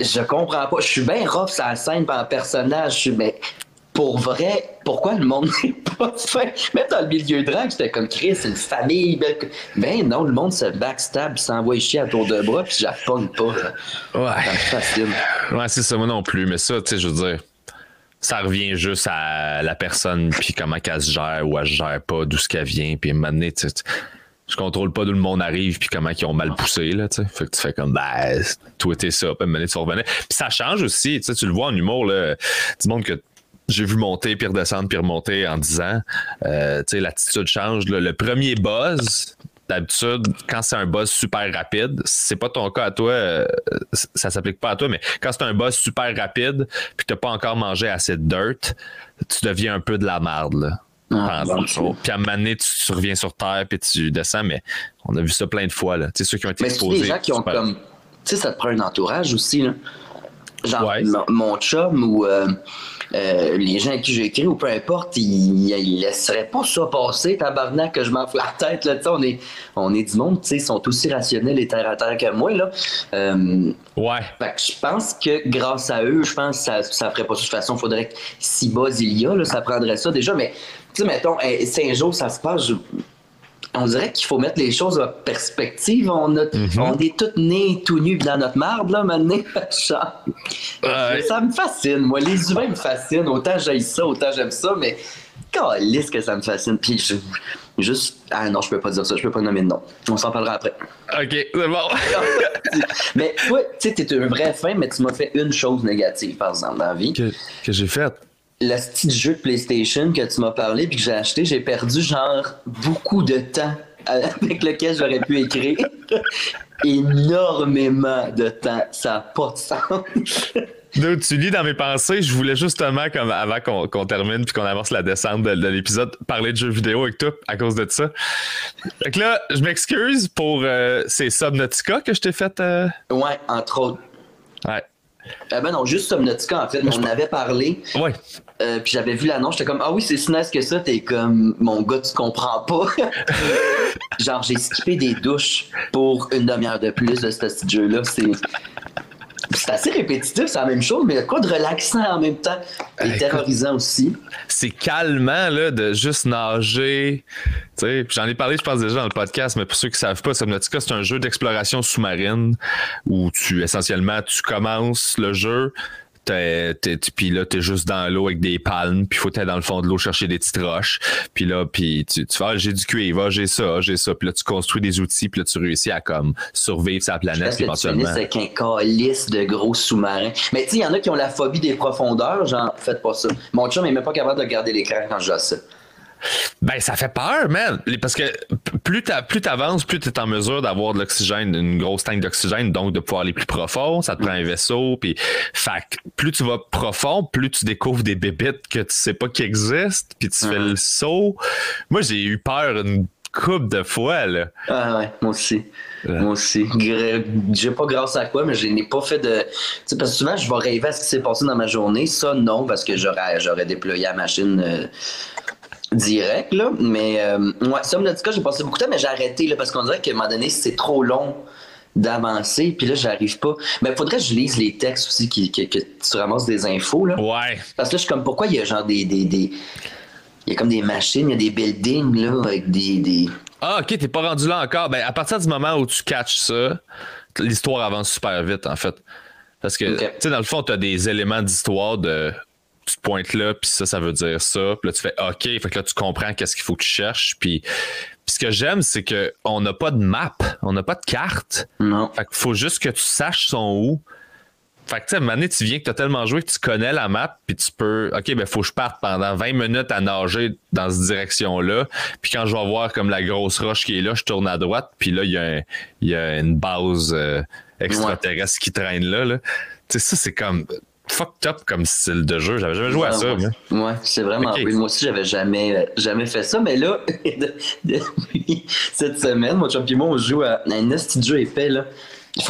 je comprends pas. Je suis bien rough sur la scène par personnage. Je suis, mais pour vrai, pourquoi le monde [LAUGHS] n'est pas fin? Même dans le milieu drag, j'étais comme Chris, c'est une famille. Belle... co- Ben non, le monde se backstab, s'envoie chier à tour de bras, puis j'appogne pas. là. Ça me Ouais. fascine. Ouais, c'est ça, moi non plus. Mais ça, tu sais, je veux dire, ça revient juste à la personne, puis comment qu'elle se gère ou elle se gère pas, d'où ce qu'elle vient. Puis à je contrôle pas d'où le monde arrive, puis comment ils ont mal poussé, là, tu. Fait que tu fais comme, ben, était ça, puis donné, tu revenais. Puis ça change aussi, tu tu le vois en humour, là, du monde que j'ai vu monter, puis redescendre, puis remonter en 10 ans. Euh, tu sais, l'attitude change. là. Le premier buzz, d'habitude, quand c'est un buzz super rapide, c'est pas ton cas à toi, euh, ça s'applique pas à toi, mais quand c'est un buzz super rapide, puis que t'as pas encore mangé assez de dirt, tu deviens un peu de la merde, là. Ah, pendant le show. Puis à un moment donné, tu, tu reviens sur terre, puis tu descends, mais on a vu ça plein de fois, là. Tu sais, ceux qui ont été Mais c'est exposés. des gens qui ont super- comme. Tu sais, ça te prend un entourage aussi, là? Genre, Ouais. mon, mon chum ou euh, euh, les gens à qui j'ai écrit ou peu importe, ils, ils laisseraient pas ça passer, tabarnak, que je m'en fous la tête, là. Tu sais, on est, on est du monde, tu sais, ils sont aussi rationnels et terre à terre que moi, là. Euh, Ouais. fait que je pense que grâce à eux, je pense que ça, ça ferait pas ça. De toute façon, il faudrait que si bas il y a, là, ça prendrait ça déjà. Mais, tu sais, mettons, Saint-Jean, ça se passe. je- On dirait qu'il faut mettre les choses en perspective. On, a, on est tous nés tout nus dans notre marde, là, maintenant. [LAUGHS] Ouais. Ça me fascine, moi. Les humains me fascinent. Autant j'aime ça, autant j'aime ça, mais calisse que ça me fascine. Puis je- juste. Ah non, je peux pas dire ça, je peux pas nommer de nom. On s'en parlera après. OK, c'est bon. [LAUGHS] mais toi, tu sais, t'es un vrai fin, mais tu m'as fait une chose négative, par exemple, dans la vie. que, que j'ai fait? Le petit jeu de PlayStation que tu m'as parlé puis que j'ai acheté, j'ai perdu genre beaucoup de temps [LAUGHS] avec lequel j'aurais pu écrire. [LAUGHS] Énormément de temps. Ça n'a pas de sens. [LAUGHS] Dude, tu lis dans mes pensées, je voulais justement, comme avant qu'on termine puis qu'on avance la descente de, de l'épisode, parler de jeux vidéo avec toi à cause de ça. Fait que là, je m'excuse pour euh, ces Subnautica que je t'ai fait. euh, ouais, entre autres. Ouais. Ah ben non, juste Subnautica, en fait. On en avait parlé. Ouais. euh, puis j'avais vu l'annonce, j'étais comme Ah oui, c'est si nice que ça, t'es comme mon gars, tu comprends pas. [LAUGHS] Genre, j'ai skippé des douches pour une demi-heure de plus de ce jeu-là. C'est. C'est assez répétitif, c'est la même chose, mais il y a quoi de relaxant en même temps? Et terrorisant aussi. C'est calmant là, de juste nager. J'en ai parlé, je pense, déjà dans le podcast, mais pour ceux qui ne savent pas, Subnautica, c'est un jeu d'exploration sous-marine où tu essentiellement tu commences le jeu. T'es- t'es- tu- Puis là, t'es juste dans l'eau avec des palmes, puis faut être dans le fond de l'eau chercher des petites roches. Puis là, puis tu, tu fais, Ah, j'ai du cuivre, ah, j'ai ça, j'ai ça. Puis là, tu construis des outils, puis là, tu réussis à comme survivre sur la Parce planète que tu avec un calice de gros sous-marins. Mais tu sais, il y en a qui ont la phobie des profondeurs, genre, faites pas ça. Mon chum est même pas capable de regarder l'écran quand je joue ça. Ben, ça fait peur, man. Parce que plus tu plus avances, plus tu es en mesure d'avoir de l'oxygène, une grosse tank d'oxygène, donc de pouvoir aller plus profond. Ça te prend un vaisseau. Puis, fait plus tu vas profond, plus tu découvres des bébites que tu sais pas qui existent. Puis tu fais le saut. Moi, j'ai eu peur une couple de fois, là. Ah ouais, moi aussi. Ouais. Moi aussi. J'ai pas grâce à quoi, mais je n'ai pas fait de. Tu sais, parce que souvent, je vais rêver à ce qui s'est passé dans ma journée. Ça, non, parce que j'aurais, j'aurais déployé la machine euh, direct, là. Mais, euh, ouais, ça, me cas, j'ai passé beaucoup de temps, mais j'ai arrêté, là, parce qu'on dirait qu'à un moment donné, c'est trop long d'avancer, puis là, j'arrive pas. Mais faudrait que je lise les textes aussi, qui, que, que tu ramasses des infos, là. Ouais. Parce que là, je suis comme, pourquoi il y a genre des. des, des- Il y a comme des machines, il y a des buildings, là, avec des. des... Ah, ok, t'es pas rendu là encore. Ben, à partir du moment où tu catches ça, l'histoire avance super vite, en fait. Parce que, tu sais, dans le fond, tu as des éléments d'histoire de. Tu te pointes là, puis ça, ça veut dire ça. Puis là, tu fais OK. Fait que là, tu comprends qu'est-ce qu'il faut que tu cherches. Puis Puis ce que j'aime, c'est qu'on n'a pas de map, on n'a pas de carte. Non. Fait qu'il faut juste que tu saches son où. Fait que, tu sais, à un moment donné, tu viens que tu as tellement joué que tu connais la map, puis tu peux. OK, ben, faut que je parte pendant 20 minutes à nager dans cette direction-là. Puis quand je vais voir comme la grosse roche qui est là, je tourne à droite, puis là, il y, a un- il y a une base euh, extraterrestre qui traîne là. là. Tu sais, ça, c'est comme fucked up comme style de jeu. J'avais jamais joué à ça, Ouais, moi. Ouais, c'est vraiment weird. Moi aussi, j'avais jamais, jamais fait ça, mais là, de- [LAUGHS] depuis cette semaine, mon chum et moi, on joue à un de jeu épais, là.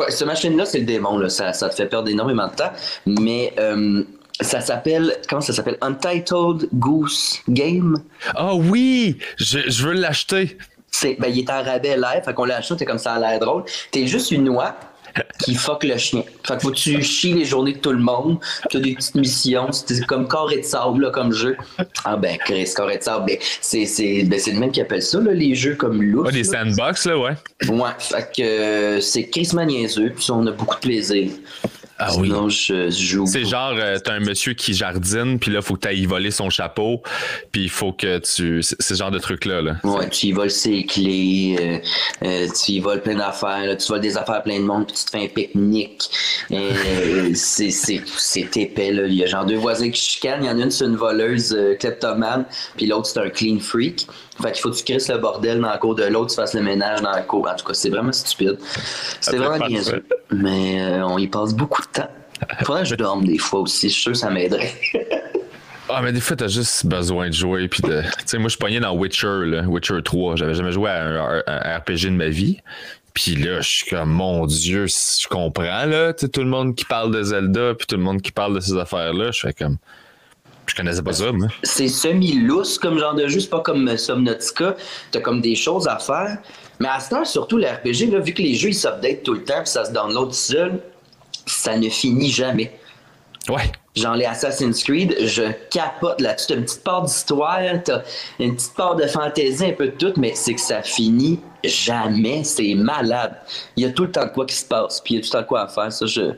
Ce machine-là, c'est le démon, là. Ça, ça te fait perdre énormément de temps, mais euh, ça s'appelle, comment ça s'appelle? Untitled Goose Game. Ah oui! Je, je veux l'acheter. C'est, ben, il est en rabais live, fait qu'on l'a acheté, t'es comme ça a l'air drôle. T'es juste une oie qui fuck le chien. Fait que faut que tu chies les journées de tout le monde. T'as des petites missions. C'est comme carré de sable, là, comme jeu. Ah ben, Chris, carré de sable. Ben, c'est, c'est, ben, c'est le même qui appelle ça, là, les jeux comme lousse. Ah, des sandbox, là, ouais. Ouais, fait que euh, c'est Chris niaiseux, puis on a beaucoup de plaisir. Ah oui. Sinon, je, je joue. C'est genre, euh, t'as un monsieur qui jardine, puis là, faut que t'ailles voler son chapeau, puis il faut que tu. C'est ce genre de truc-là, là. Ouais, tu y voles ses clés, euh, euh, tu y voles plein d'affaires, tu voles des affaires à plein de monde, puis tu te fais un pique-nique. Euh, [LAUGHS] c'est, c'est, c'est épais, là. Il y a genre deux voisins qui chicanent. Il y en a une, c'est une voleuse euh, kleptomane, puis l'autre, c'est un clean freak. Fait qu'il faut que tu crisses le bordel dans la cour de l'autre, tu fasses le ménage dans la cour. En tout cas, c'est vraiment stupide. C'est fait vraiment de niaiseux. Mais euh, on y passe beaucoup de temps. Faudrait que je dorme des fois aussi. Je suis sûr que ça m'aiderait. [LAUGHS] Ah, mais des fois, t'as juste besoin de jouer, puis de. Tu sais, moi, je suis pogné dans Witcher, là, Witcher 3. J'avais jamais joué à un, un RPG de ma vie. Puis là, je suis comme, mon Dieu, je comprends, là. Tu sais, tout le monde qui parle de Zelda, puis tout le monde qui parle de ces affaires-là, je fais comme. Je connaissais pas ça, moi. c'est semi-lousse comme genre de jeu, c'est pas comme Subnautica. T'as comme des choses à faire. Mais à ce temps, surtout les RPG, là, vu que les jeux ils s'updatent tout le temps puis ça se download seul, ça ne finit jamais. Ouais. Genre les Assassin's Creed, je capote là-dessus. T'as une petite part d'histoire, t'as une petite part de fantaisie, un peu de tout, mais c'est que ça finit jamais. C'est malade. Il y a tout le temps de quoi qui se passe, puis il y a tout le temps de quoi à faire. Ça, je,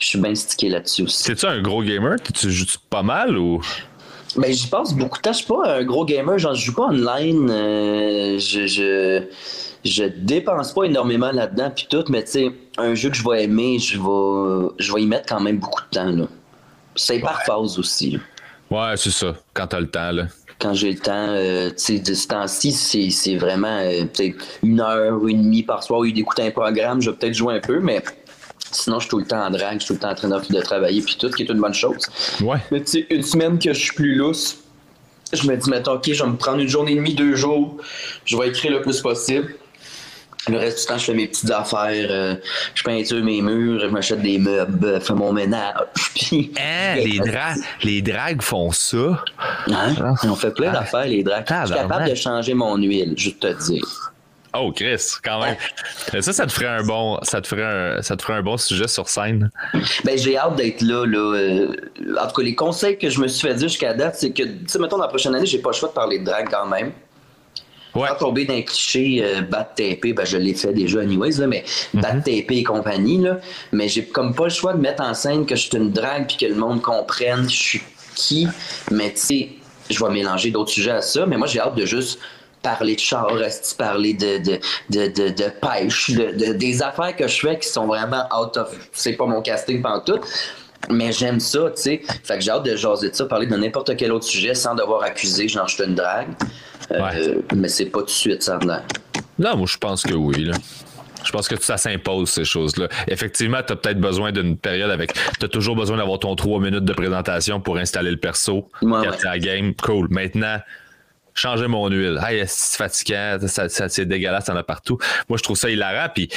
je suis bien stické là-dessus aussi. C'est-tu un gros gamer? Tu joues pas mal ou? Ben, j'y passe beaucoup de temps. Je suis pas un gros gamer. Genre, je joue pas online. euh, je, je, je dépense pas énormément là-dedans puis tout, mais tu sais, un jeu que je vais aimer, je vais, je vais y mettre quand même beaucoup de temps, là. C'est par phase aussi, là. Ouais, c'est ça. Quand t'as le temps, là. Quand j'ai le temps, euh, tu sais, de ce temps-ci, c'est, c'est vraiment euh, peut-être une heure, une demie par soir, ou d'écouter un programme, je vais peut-être jouer un peu, mais sinon, je suis tout le temps en drague, je suis tout le temps en train de, de travailler, puis tout, qui est une bonne chose. Ouais. Mais tu sais, une semaine que je suis plus lousse, je me dis, mettons, OK, je vais me prendre une journée et demie, deux jours, je vais écrire le plus possible. Le reste du temps, je fais mes petites affaires, euh, je peinture mes murs, je m'achète des meubles, euh, fais mon ménage. [LAUGHS] Puis, Hein, les, dra les dragues font ça. Hein? On fait plein Ah. d'affaires, les dracs. Je suis capable de changer mon huile, juste te dire. Oh, Chris, quand même. [LAUGHS] Ça, ça te ferait un bon, ça te ferait un, ça te ferait un bon sujet sur scène. Ben, j'ai hâte d'être là, là. euh, en tout cas, les conseils que je me suis fait dire jusqu'à date, c'est que, tu sais, mettons, dans la prochaine année, j'ai pas le choix de parler de drague quand même. Ouais. Sans tomber d'un cliché euh, bat TP, ben je l'ai fait déjà anyways, là, mais bat TP et compagnie, là. Mais j'ai comme pas le choix de mettre en scène que je suis une drague puis que le monde comprenne je suis qui. Mais tu sais, je vais mélanger d'autres sujets à ça. Mais moi, j'ai hâte de juste parler de char, parler de, de, de, de, de pêche, de, de- des affaires que je fais qui sont vraiment out of. C'est pas mon casting tout. Mais j'aime ça, tu sais. Fait que j'ai hâte de jaser de ça, parler de n'importe quel autre sujet sans devoir accuser, genre, je suis une drague. Euh, Ouais. mais c'est pas tout de suite, ça l'air. Non, moi, je pense que oui, là. Je pense que ça s'impose, ces choses-là. Effectivement, tu as peut-être besoin d'une période avec. Tu as toujours besoin d'avoir ton 3 minutes de présentation pour installer le perso, Ouais, ouais. la game. Cool. Maintenant, changer mon huile. Hey, c'est fatigant, ça, ça- c'est dégueulasse, il y en a partout. Moi, je trouve ça hilarant, puis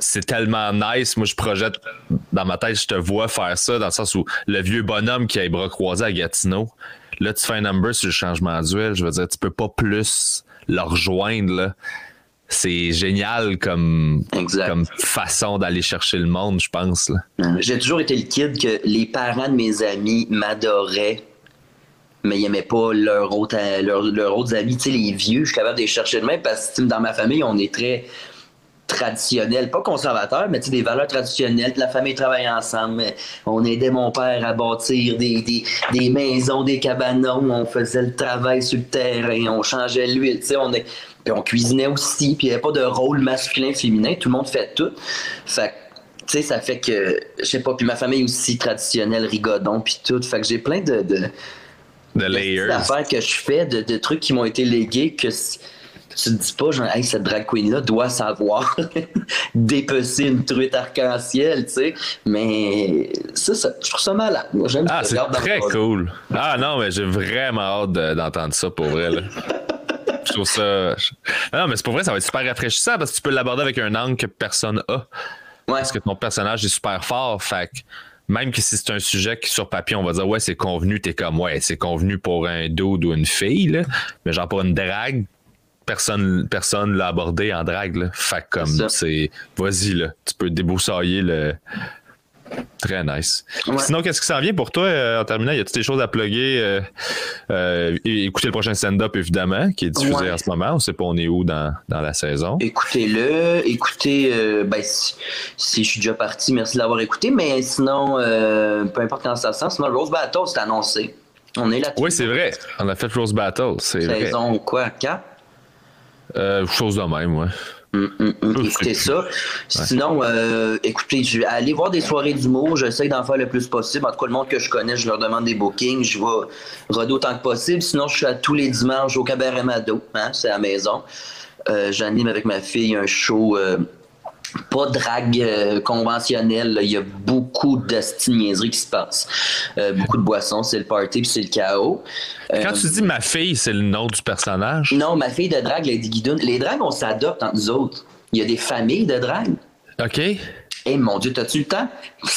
c'est tellement nice. Moi, je projette dans ma tête, je te vois faire ça, dans le sens où le vieux bonhomme qui a les bras croisés à Gatineau, là, tu fais un number sur le changement d'huile. Je veux dire, tu peux pas plus le rejoindre, là. C'est génial comme, Exact. comme façon d'aller chercher le monde, je pense. J'ai toujours été le kid que les parents de mes amis m'adoraient, mais ils n'aimaient pas leurs autres, leurs, leurs autres amis. Tu les vieux, je suis capable de les chercher de même parce que dans ma famille, on est très traditionnel, pas conservateur, mais des valeurs traditionnelles. La famille travaille ensemble. On aidait mon père à bâtir des, des, des maisons, des cabanons. On faisait le travail sur le terrain. On changeait l'huile. On est, Puis on cuisinait aussi, puis il n'y avait pas de rôle masculin-féminin, tout le monde fait tout. Fait tu sais, ça fait que, je sais pas, puis ma famille aussi traditionnelle, rigodon, puis tout. Fait que j'ai plein de, de layers. d'affaires que je fais, de, de trucs qui m'ont été légués que tu te dis pas, genre, hey, cette drag queen-là doit savoir [LAUGHS] dépecer une truite arc-en-ciel, tu sais. Mais ça, ça, je trouve ça malade. J'aime Ah, c'est très cool. Ah non, mais j'ai vraiment hâte d'entendre ça pour vrai. Là. [LAUGHS] je trouve ça. Non, mais c'est pour vrai, ça va être super rafraîchissant parce que tu peux l'aborder avec un angle que personne a. Parce que ton personnage est super fort. Fait même que si c'est un sujet qui sur papier, on va dire ouais, c'est convenu, t'es comme ouais, c'est convenu pour un dude ou une fille, là. mais genre pour une drague, personne personne l'a abordé en drague. Là. Fait comme c'est. Vas-y, là. Tu peux déboussailler le. Très nice. Sinon, qu'est-ce qui s'en vient pour toi euh, en terminant? Y a-t-il des choses à plugger? Euh, euh, écoutez le prochain stand-up, évidemment, qui est diffusé en ce moment? On ne sait pas on est où dans, la saison? Écoutez-le. Écoutez, ben, si, je suis déjà parti, merci de l'avoir écouté. Mais sinon, peu importe quand ça sent, sinon Rose Battle, c'est annoncé. On est là. Oui, c'est vrai. On a fait Rose Battle. Saison quoi? 4? Euh, chose de même, ouais. Hum, hum, hum. écoutez ça. Sinon, euh, écoutez, je vais aller voir des soirées d'humour. J'essaie d'en faire le plus possible. En tout cas, le monde que je connais, je leur demande des bookings. Je vais roder autant que possible. Sinon, je suis à tous les dimanches au Cabaret Mado. Hein, c'est à la maison. Euh, j'anime avec ma fille un show euh, pas drague euh, conventionnelle. Il y a beaucoup de qui se passent. Euh, beaucoup de boissons, c'est le party puis c'est le chaos. Quand tu dis ma fille, c'est le nom du personnage? Non, ma fille de drague, Lady Guidoune. Les dragues, on s'adopte entre nous autres. Il y a des familles de drague. OK. Eh mon Dieu, t'as-tu le temps?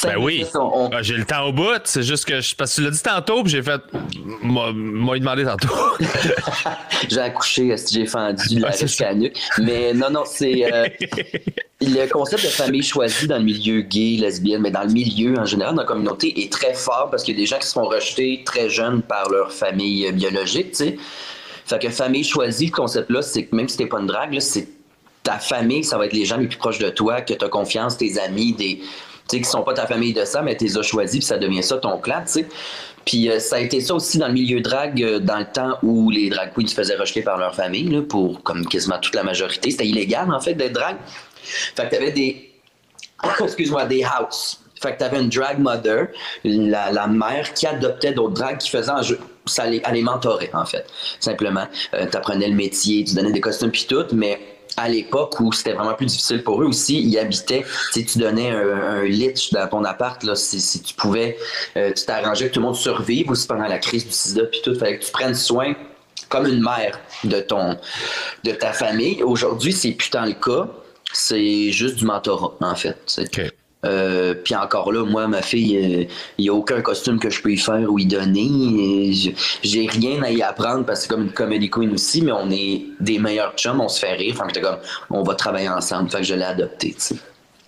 ben oui. Ah, j'ai le temps au bout. C'est juste que je, parce que tu l'as dit tantôt, puis j'ai fait. M'a demandé tantôt. [LAUGHS] j'ai accouché, j'ai fendu la ah, Mais non, non, c'est. Euh, [LAUGHS] le concept de famille choisie dans le milieu gay, lesbienne, mais dans le milieu en général, dans la communauté, est très fort parce qu'il y a des gens qui se font rejeter très jeunes par leur famille biologique, tu sais. Fait que famille choisie, le concept-là, c'est que même si t'es pas une drague, c'est ta famille, ça va être les gens les plus proches de toi, que tu as confiance, tes amis, des, tu sais, qui sont pas ta famille de ça, mais tu les as choisis, puis ça devient ça ton clan, tu sais. Puis euh, ça a été ça aussi dans le milieu drag, euh, dans le temps où les drag queens se faisaient rejeter par leur famille, pour comme quasiment toute la majorité. C'était illégal, en fait, d'être drag. Fait que t'avais des. [COUGHS] Excuse-moi, des house. Fait que t'avais une drag mother, la, mère qui adoptait d'autres drags qui faisaient un jeu. Ça les, mentorait, en fait. Simplement. Euh, tu apprenais le métier, tu donnais des costumes puis tout, mais à l'époque où c'était vraiment plus difficile pour eux aussi, ils habitaient, tu tu donnais un, lit dans ton appart, là, si, tu pouvais, euh, tu t'arrangeais que tout le monde survive aussi pendant la crise du sida, puis tout, fallait que tu prennes soin comme une mère de ton de ta famille. Aujourd'hui, c'est putain le cas. C'est juste du mentorat, en fait. Euh, puis encore là, moi, ma fille, il euh, n'y a aucun costume que je peux y faire ou y donner. J'ai rien à y apprendre parce que c'est comme une comédie queen aussi, mais on est des meilleurs chums, on se fait rire. Fait que comme, on va travailler ensemble. Fait que je l'ai adopté,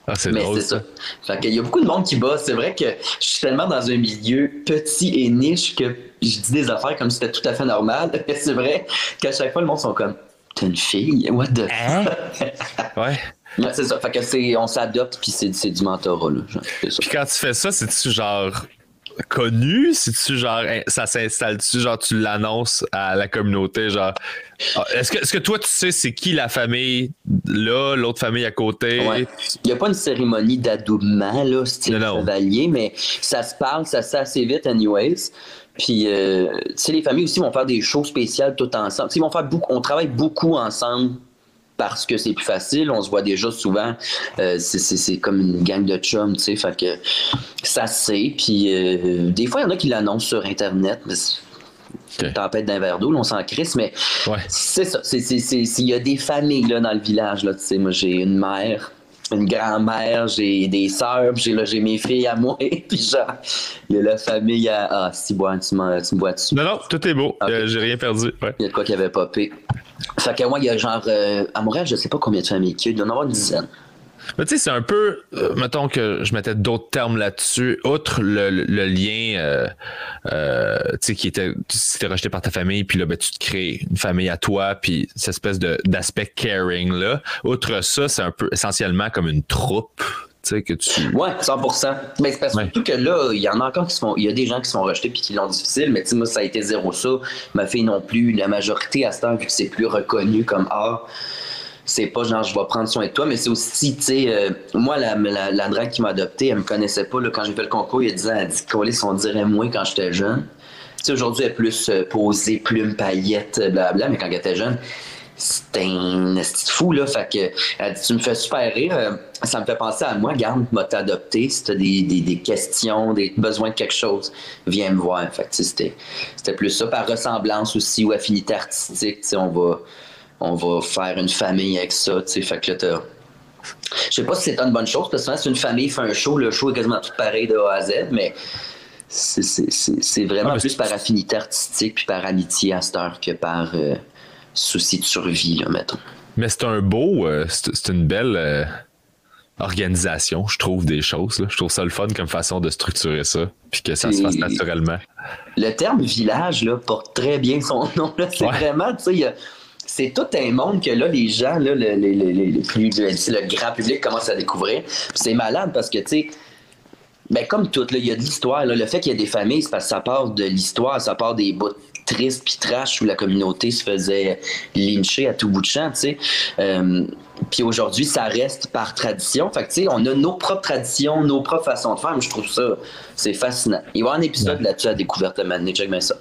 Ah, c'est Mais c'est ça. Fait qu'il y a beaucoup de monde qui bosse. C'est vrai que je suis tellement dans un milieu petit et niche que je dis des affaires comme si c'était tout à fait normal. [LAUGHS] c'est vrai qu'à chaque fois, le monde sont comme T'es une fille? What the hein? Ouais c'est ça. Fait que c'est, on s'adopte, puis c'est, c'est du mentorat. Là. Puis quand tu fais ça, c'est-tu genre connu? C'est-tu genre, ça s'installe-tu, genre tu l'annonces à la communauté, genre, ah, est-ce que, est-ce que toi tu sais c'est qui la famille là, l'autre famille à côté? Il n'y a pas une cérémonie d'adoubement, là, style chevalier, mais ça se parle, ça se fait assez vite, anyways. Puis, euh, tu sais, les familles aussi vont faire des shows spéciales tout ensemble. ils vont faire beaucoup, on travaille beaucoup ensemble parce que c'est plus facile. On se voit déjà souvent. Euh, c'est comme une gang de chums, tu sais. Fait que ça c'est. Puis euh, des fois, il y en a qui l'annoncent sur Internet. Mais okay. tempête d'un verre d'eau, on s'en crisse, mais c'est ça. Il y a des familles là, dans le village. Là, moi, j'ai une mère, une grand-mère, j'ai des sœurs, j'ai j'ai mes filles à moi, [LAUGHS] puis genre, il y a la famille à. Ah, si bois, tu, me bois dessus. Non, non, tout est beau. Euh, j'ai rien perdu. Il y a de quoi qui avait popé. Fait que moi, il y a genre. Euh, à Montréal, je sais pas combien de familles il y a. Il doit en avoir une dizaine. Mais tu sais, c'est un peu, euh, mettons que je mettais d'autres termes là-dessus, outre le, lien, euh, euh, tu sais, qui était, tu rejeté par ta famille, puis là, ben, tu te crées une famille à toi, puis cette espèce d'aspect caring là. Outre ça, c'est un peu essentiellement comme une troupe Tu sais, que tu. Ouais, 100%. Mais c'est parce surtout que là, il y en a encore qui se font. Il y a des gens qui se font rejeter puis qui l'ont difficile, mais tu sais, moi, ça a été zéro ça. Ma fille non plus. La majorité à ce temps, vu que c'est plus reconnu comme art, c'est pas genre je vais prendre soin de toi, mais c'est aussi, tu sais, euh, moi, la, la, drague qui m'a adopté, elle me connaissait pas. Là, quand j'ai fait le concours, il a dit, elle dit, Colis, on dirait moins quand j'étais jeune. Tu sais, aujourd'hui, elle est plus euh, posée, plume, paillettes, blabla, mais quand elle était jeune, c'était un de fou, là. Fait que, elle dit, tu me fais super rire. euh, Ça me fait penser à moi, garde, m'a t'adopté. Si t'as des, des, des questions, des besoins de quelque chose, viens me voir. Fait que, c'était, c'était plus ça. Par ressemblance aussi ou affinité artistique, tu sais, on va, on va faire une famille avec ça, tu sais. Fait que là, t'as. Je sais pas si c'est une bonne chose, parce que souvent, si une famille fait un show, le show est quasiment tout pareil de A à Z, mais c'est, vraiment Ah, plus par affinité artistique puis par amitié à cette heure que par euh, souci de survie, là, mettons. Mais c'est un beau, euh, c'est une belle euh, organisation, je trouve, des choses. là. Je trouve ça le fun comme façon de structurer ça, puis que ça se fasse naturellement. Le terme village là, porte très bien son nom. C'est Ouais. vraiment, tu sais, il y a- c'est tout un monde que là, les gens, là, le, le- le- plus, le, grand public commence à découvrir. C'est malade parce que, tu sais, ben, comme tout, il y a de l'histoire. Le fait qu'il y ait des familles, c'est parce que ça part de l'histoire, ça part des bouts tristes puis trash où la communauté se faisait lyncher à tout bout de champ, tu sais. Euh, puis aujourd'hui, ça reste par tradition. Fait que, tu sais, on a nos propres traditions, nos propres façons de faire. Moi, je trouve ça, c'est fascinant. Il va y avoir un épisode là-dessus à découverte de Mané. Check bien ça.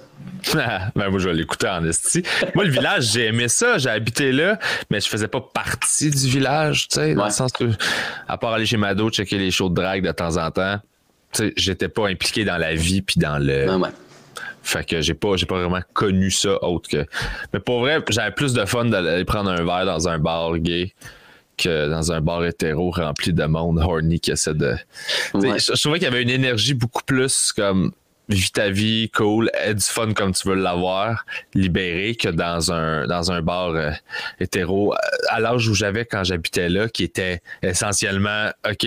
[LAUGHS] ben moi, je vais l'écouter en esti. Moi, le village, j'ai aimé ça. J'ai habité là, mais je faisais pas partie du village, tu sais, dans le sens que, à part aller chez Mado, checker les shows de drague de temps en temps, tu sais, j'étais pas impliqué dans la vie puis dans le. Ouais. Fait que j'ai pas, j'ai pas vraiment connu ça autre que. Mais pour vrai, j'avais plus de fun d'aller prendre un verre dans un bar gay que dans un bar hétéro rempli de monde horny qui essaie de. Ouais. Je, je trouvais qu'il y avait une énergie beaucoup plus comme vis ta vie, cool, aie du fun comme tu veux l'avoir, libéré que dans un dans un bar euh, hétéro. À l'âge où j'avais quand j'habitais là, qui était essentiellement OK,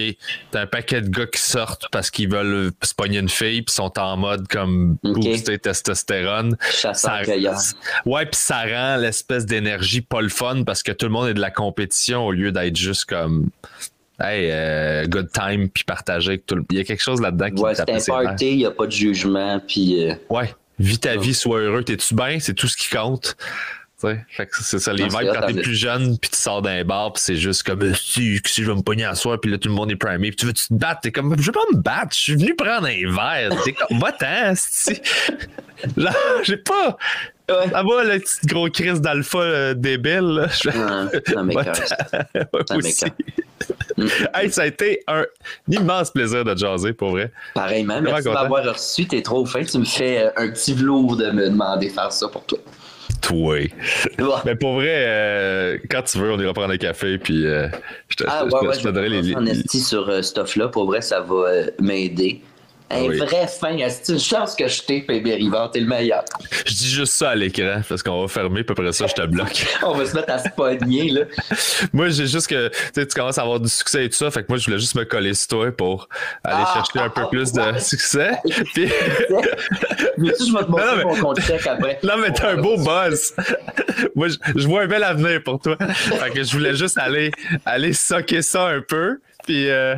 t'as un paquet de gars qui sortent parce qu'ils veulent se pogner une fille puis sont en mode comme OK. booster testostérone. Chasseur-cueilleur. Ouais, puis ça rend l'espèce d'énergie pas le fun parce que tout le monde est de la compétition au lieu d'être juste comme Hey, euh, good time puis partager avec tout le... Il y a quelque chose là-dedans qui Ouais, c'est un party, il n'y a pas de jugement, puis... euh, Ouais. Vis ta vie, sois heureux, t'es-tu bien, c'est tout ce qui compte. C'est ça, les Non, vibes quand t'es plus jeune, puis tu sors d'un bar, puis c'est juste comme si, si je vais me pogner à soir, puis là tout le monde est primé, puis tu veux tu te battre, t'es comme je veux pas me battre, je suis venu prendre un verre, t'es comme va-t'en. Genre, j'ai pas. Ouais. Ah bah, le petit gros Chris d'alpha euh, débile, là. [LAUGHS] M'écoeure. Ouais, Ça aussi. [LAUGHS] Hey, ça a été un immense plaisir de jaser, pour vrai. Pareillement, merci m'avoir reçu. T'es trop fin. Tu me fais euh, un petit velours de me demander de faire ça pour toi. Toi. Ouais. Mais pour vrai, euh, quand tu veux, on ira prendre un café, puis euh, je te, Ah je te- ouais, je ouais, te je donnerai les, esti sur euh, ce stuff-là. Pour vrai, ça va euh, m'aider. Un Oui. vrai fin, c'est une chance que je t'ai, PB Rivard, t'es le meilleur. Je dis juste ça à l'écran, parce qu'on va fermer, puis après ça, je te bloque. [LAUGHS] On va se mettre à se pogner, là. moi, j'ai juste que, tu commences à avoir du succès et tout ça, fait que moi, je voulais juste me coller sur toi pour aller Ah, chercher un peu plus de succès. [LAUGHS] Puis, Mais tu, je vais te montrer Non, mais- mon compte chèque après. [LAUGHS] non, mais t'as un beau buzz. moi, je, je vois un bel avenir pour toi. Fait que je voulais juste aller, aller socker ça un peu, puis euh,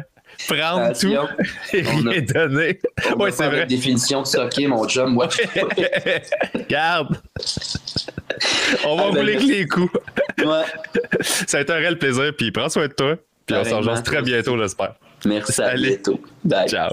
prendre tout [LAUGHS] et rien donner. Ouais, c'est vrai. définition de socker, mon chum. Moi, Regarde. [LAUGHS] On va Ah, ben, rouler que les coups. ouais. Ça a été un réel plaisir, puis prends soin de toi. Puis on s'en Pareillement, jase très bientôt, j'espère. Merci, à Allez. bientôt. Bye. Ciao.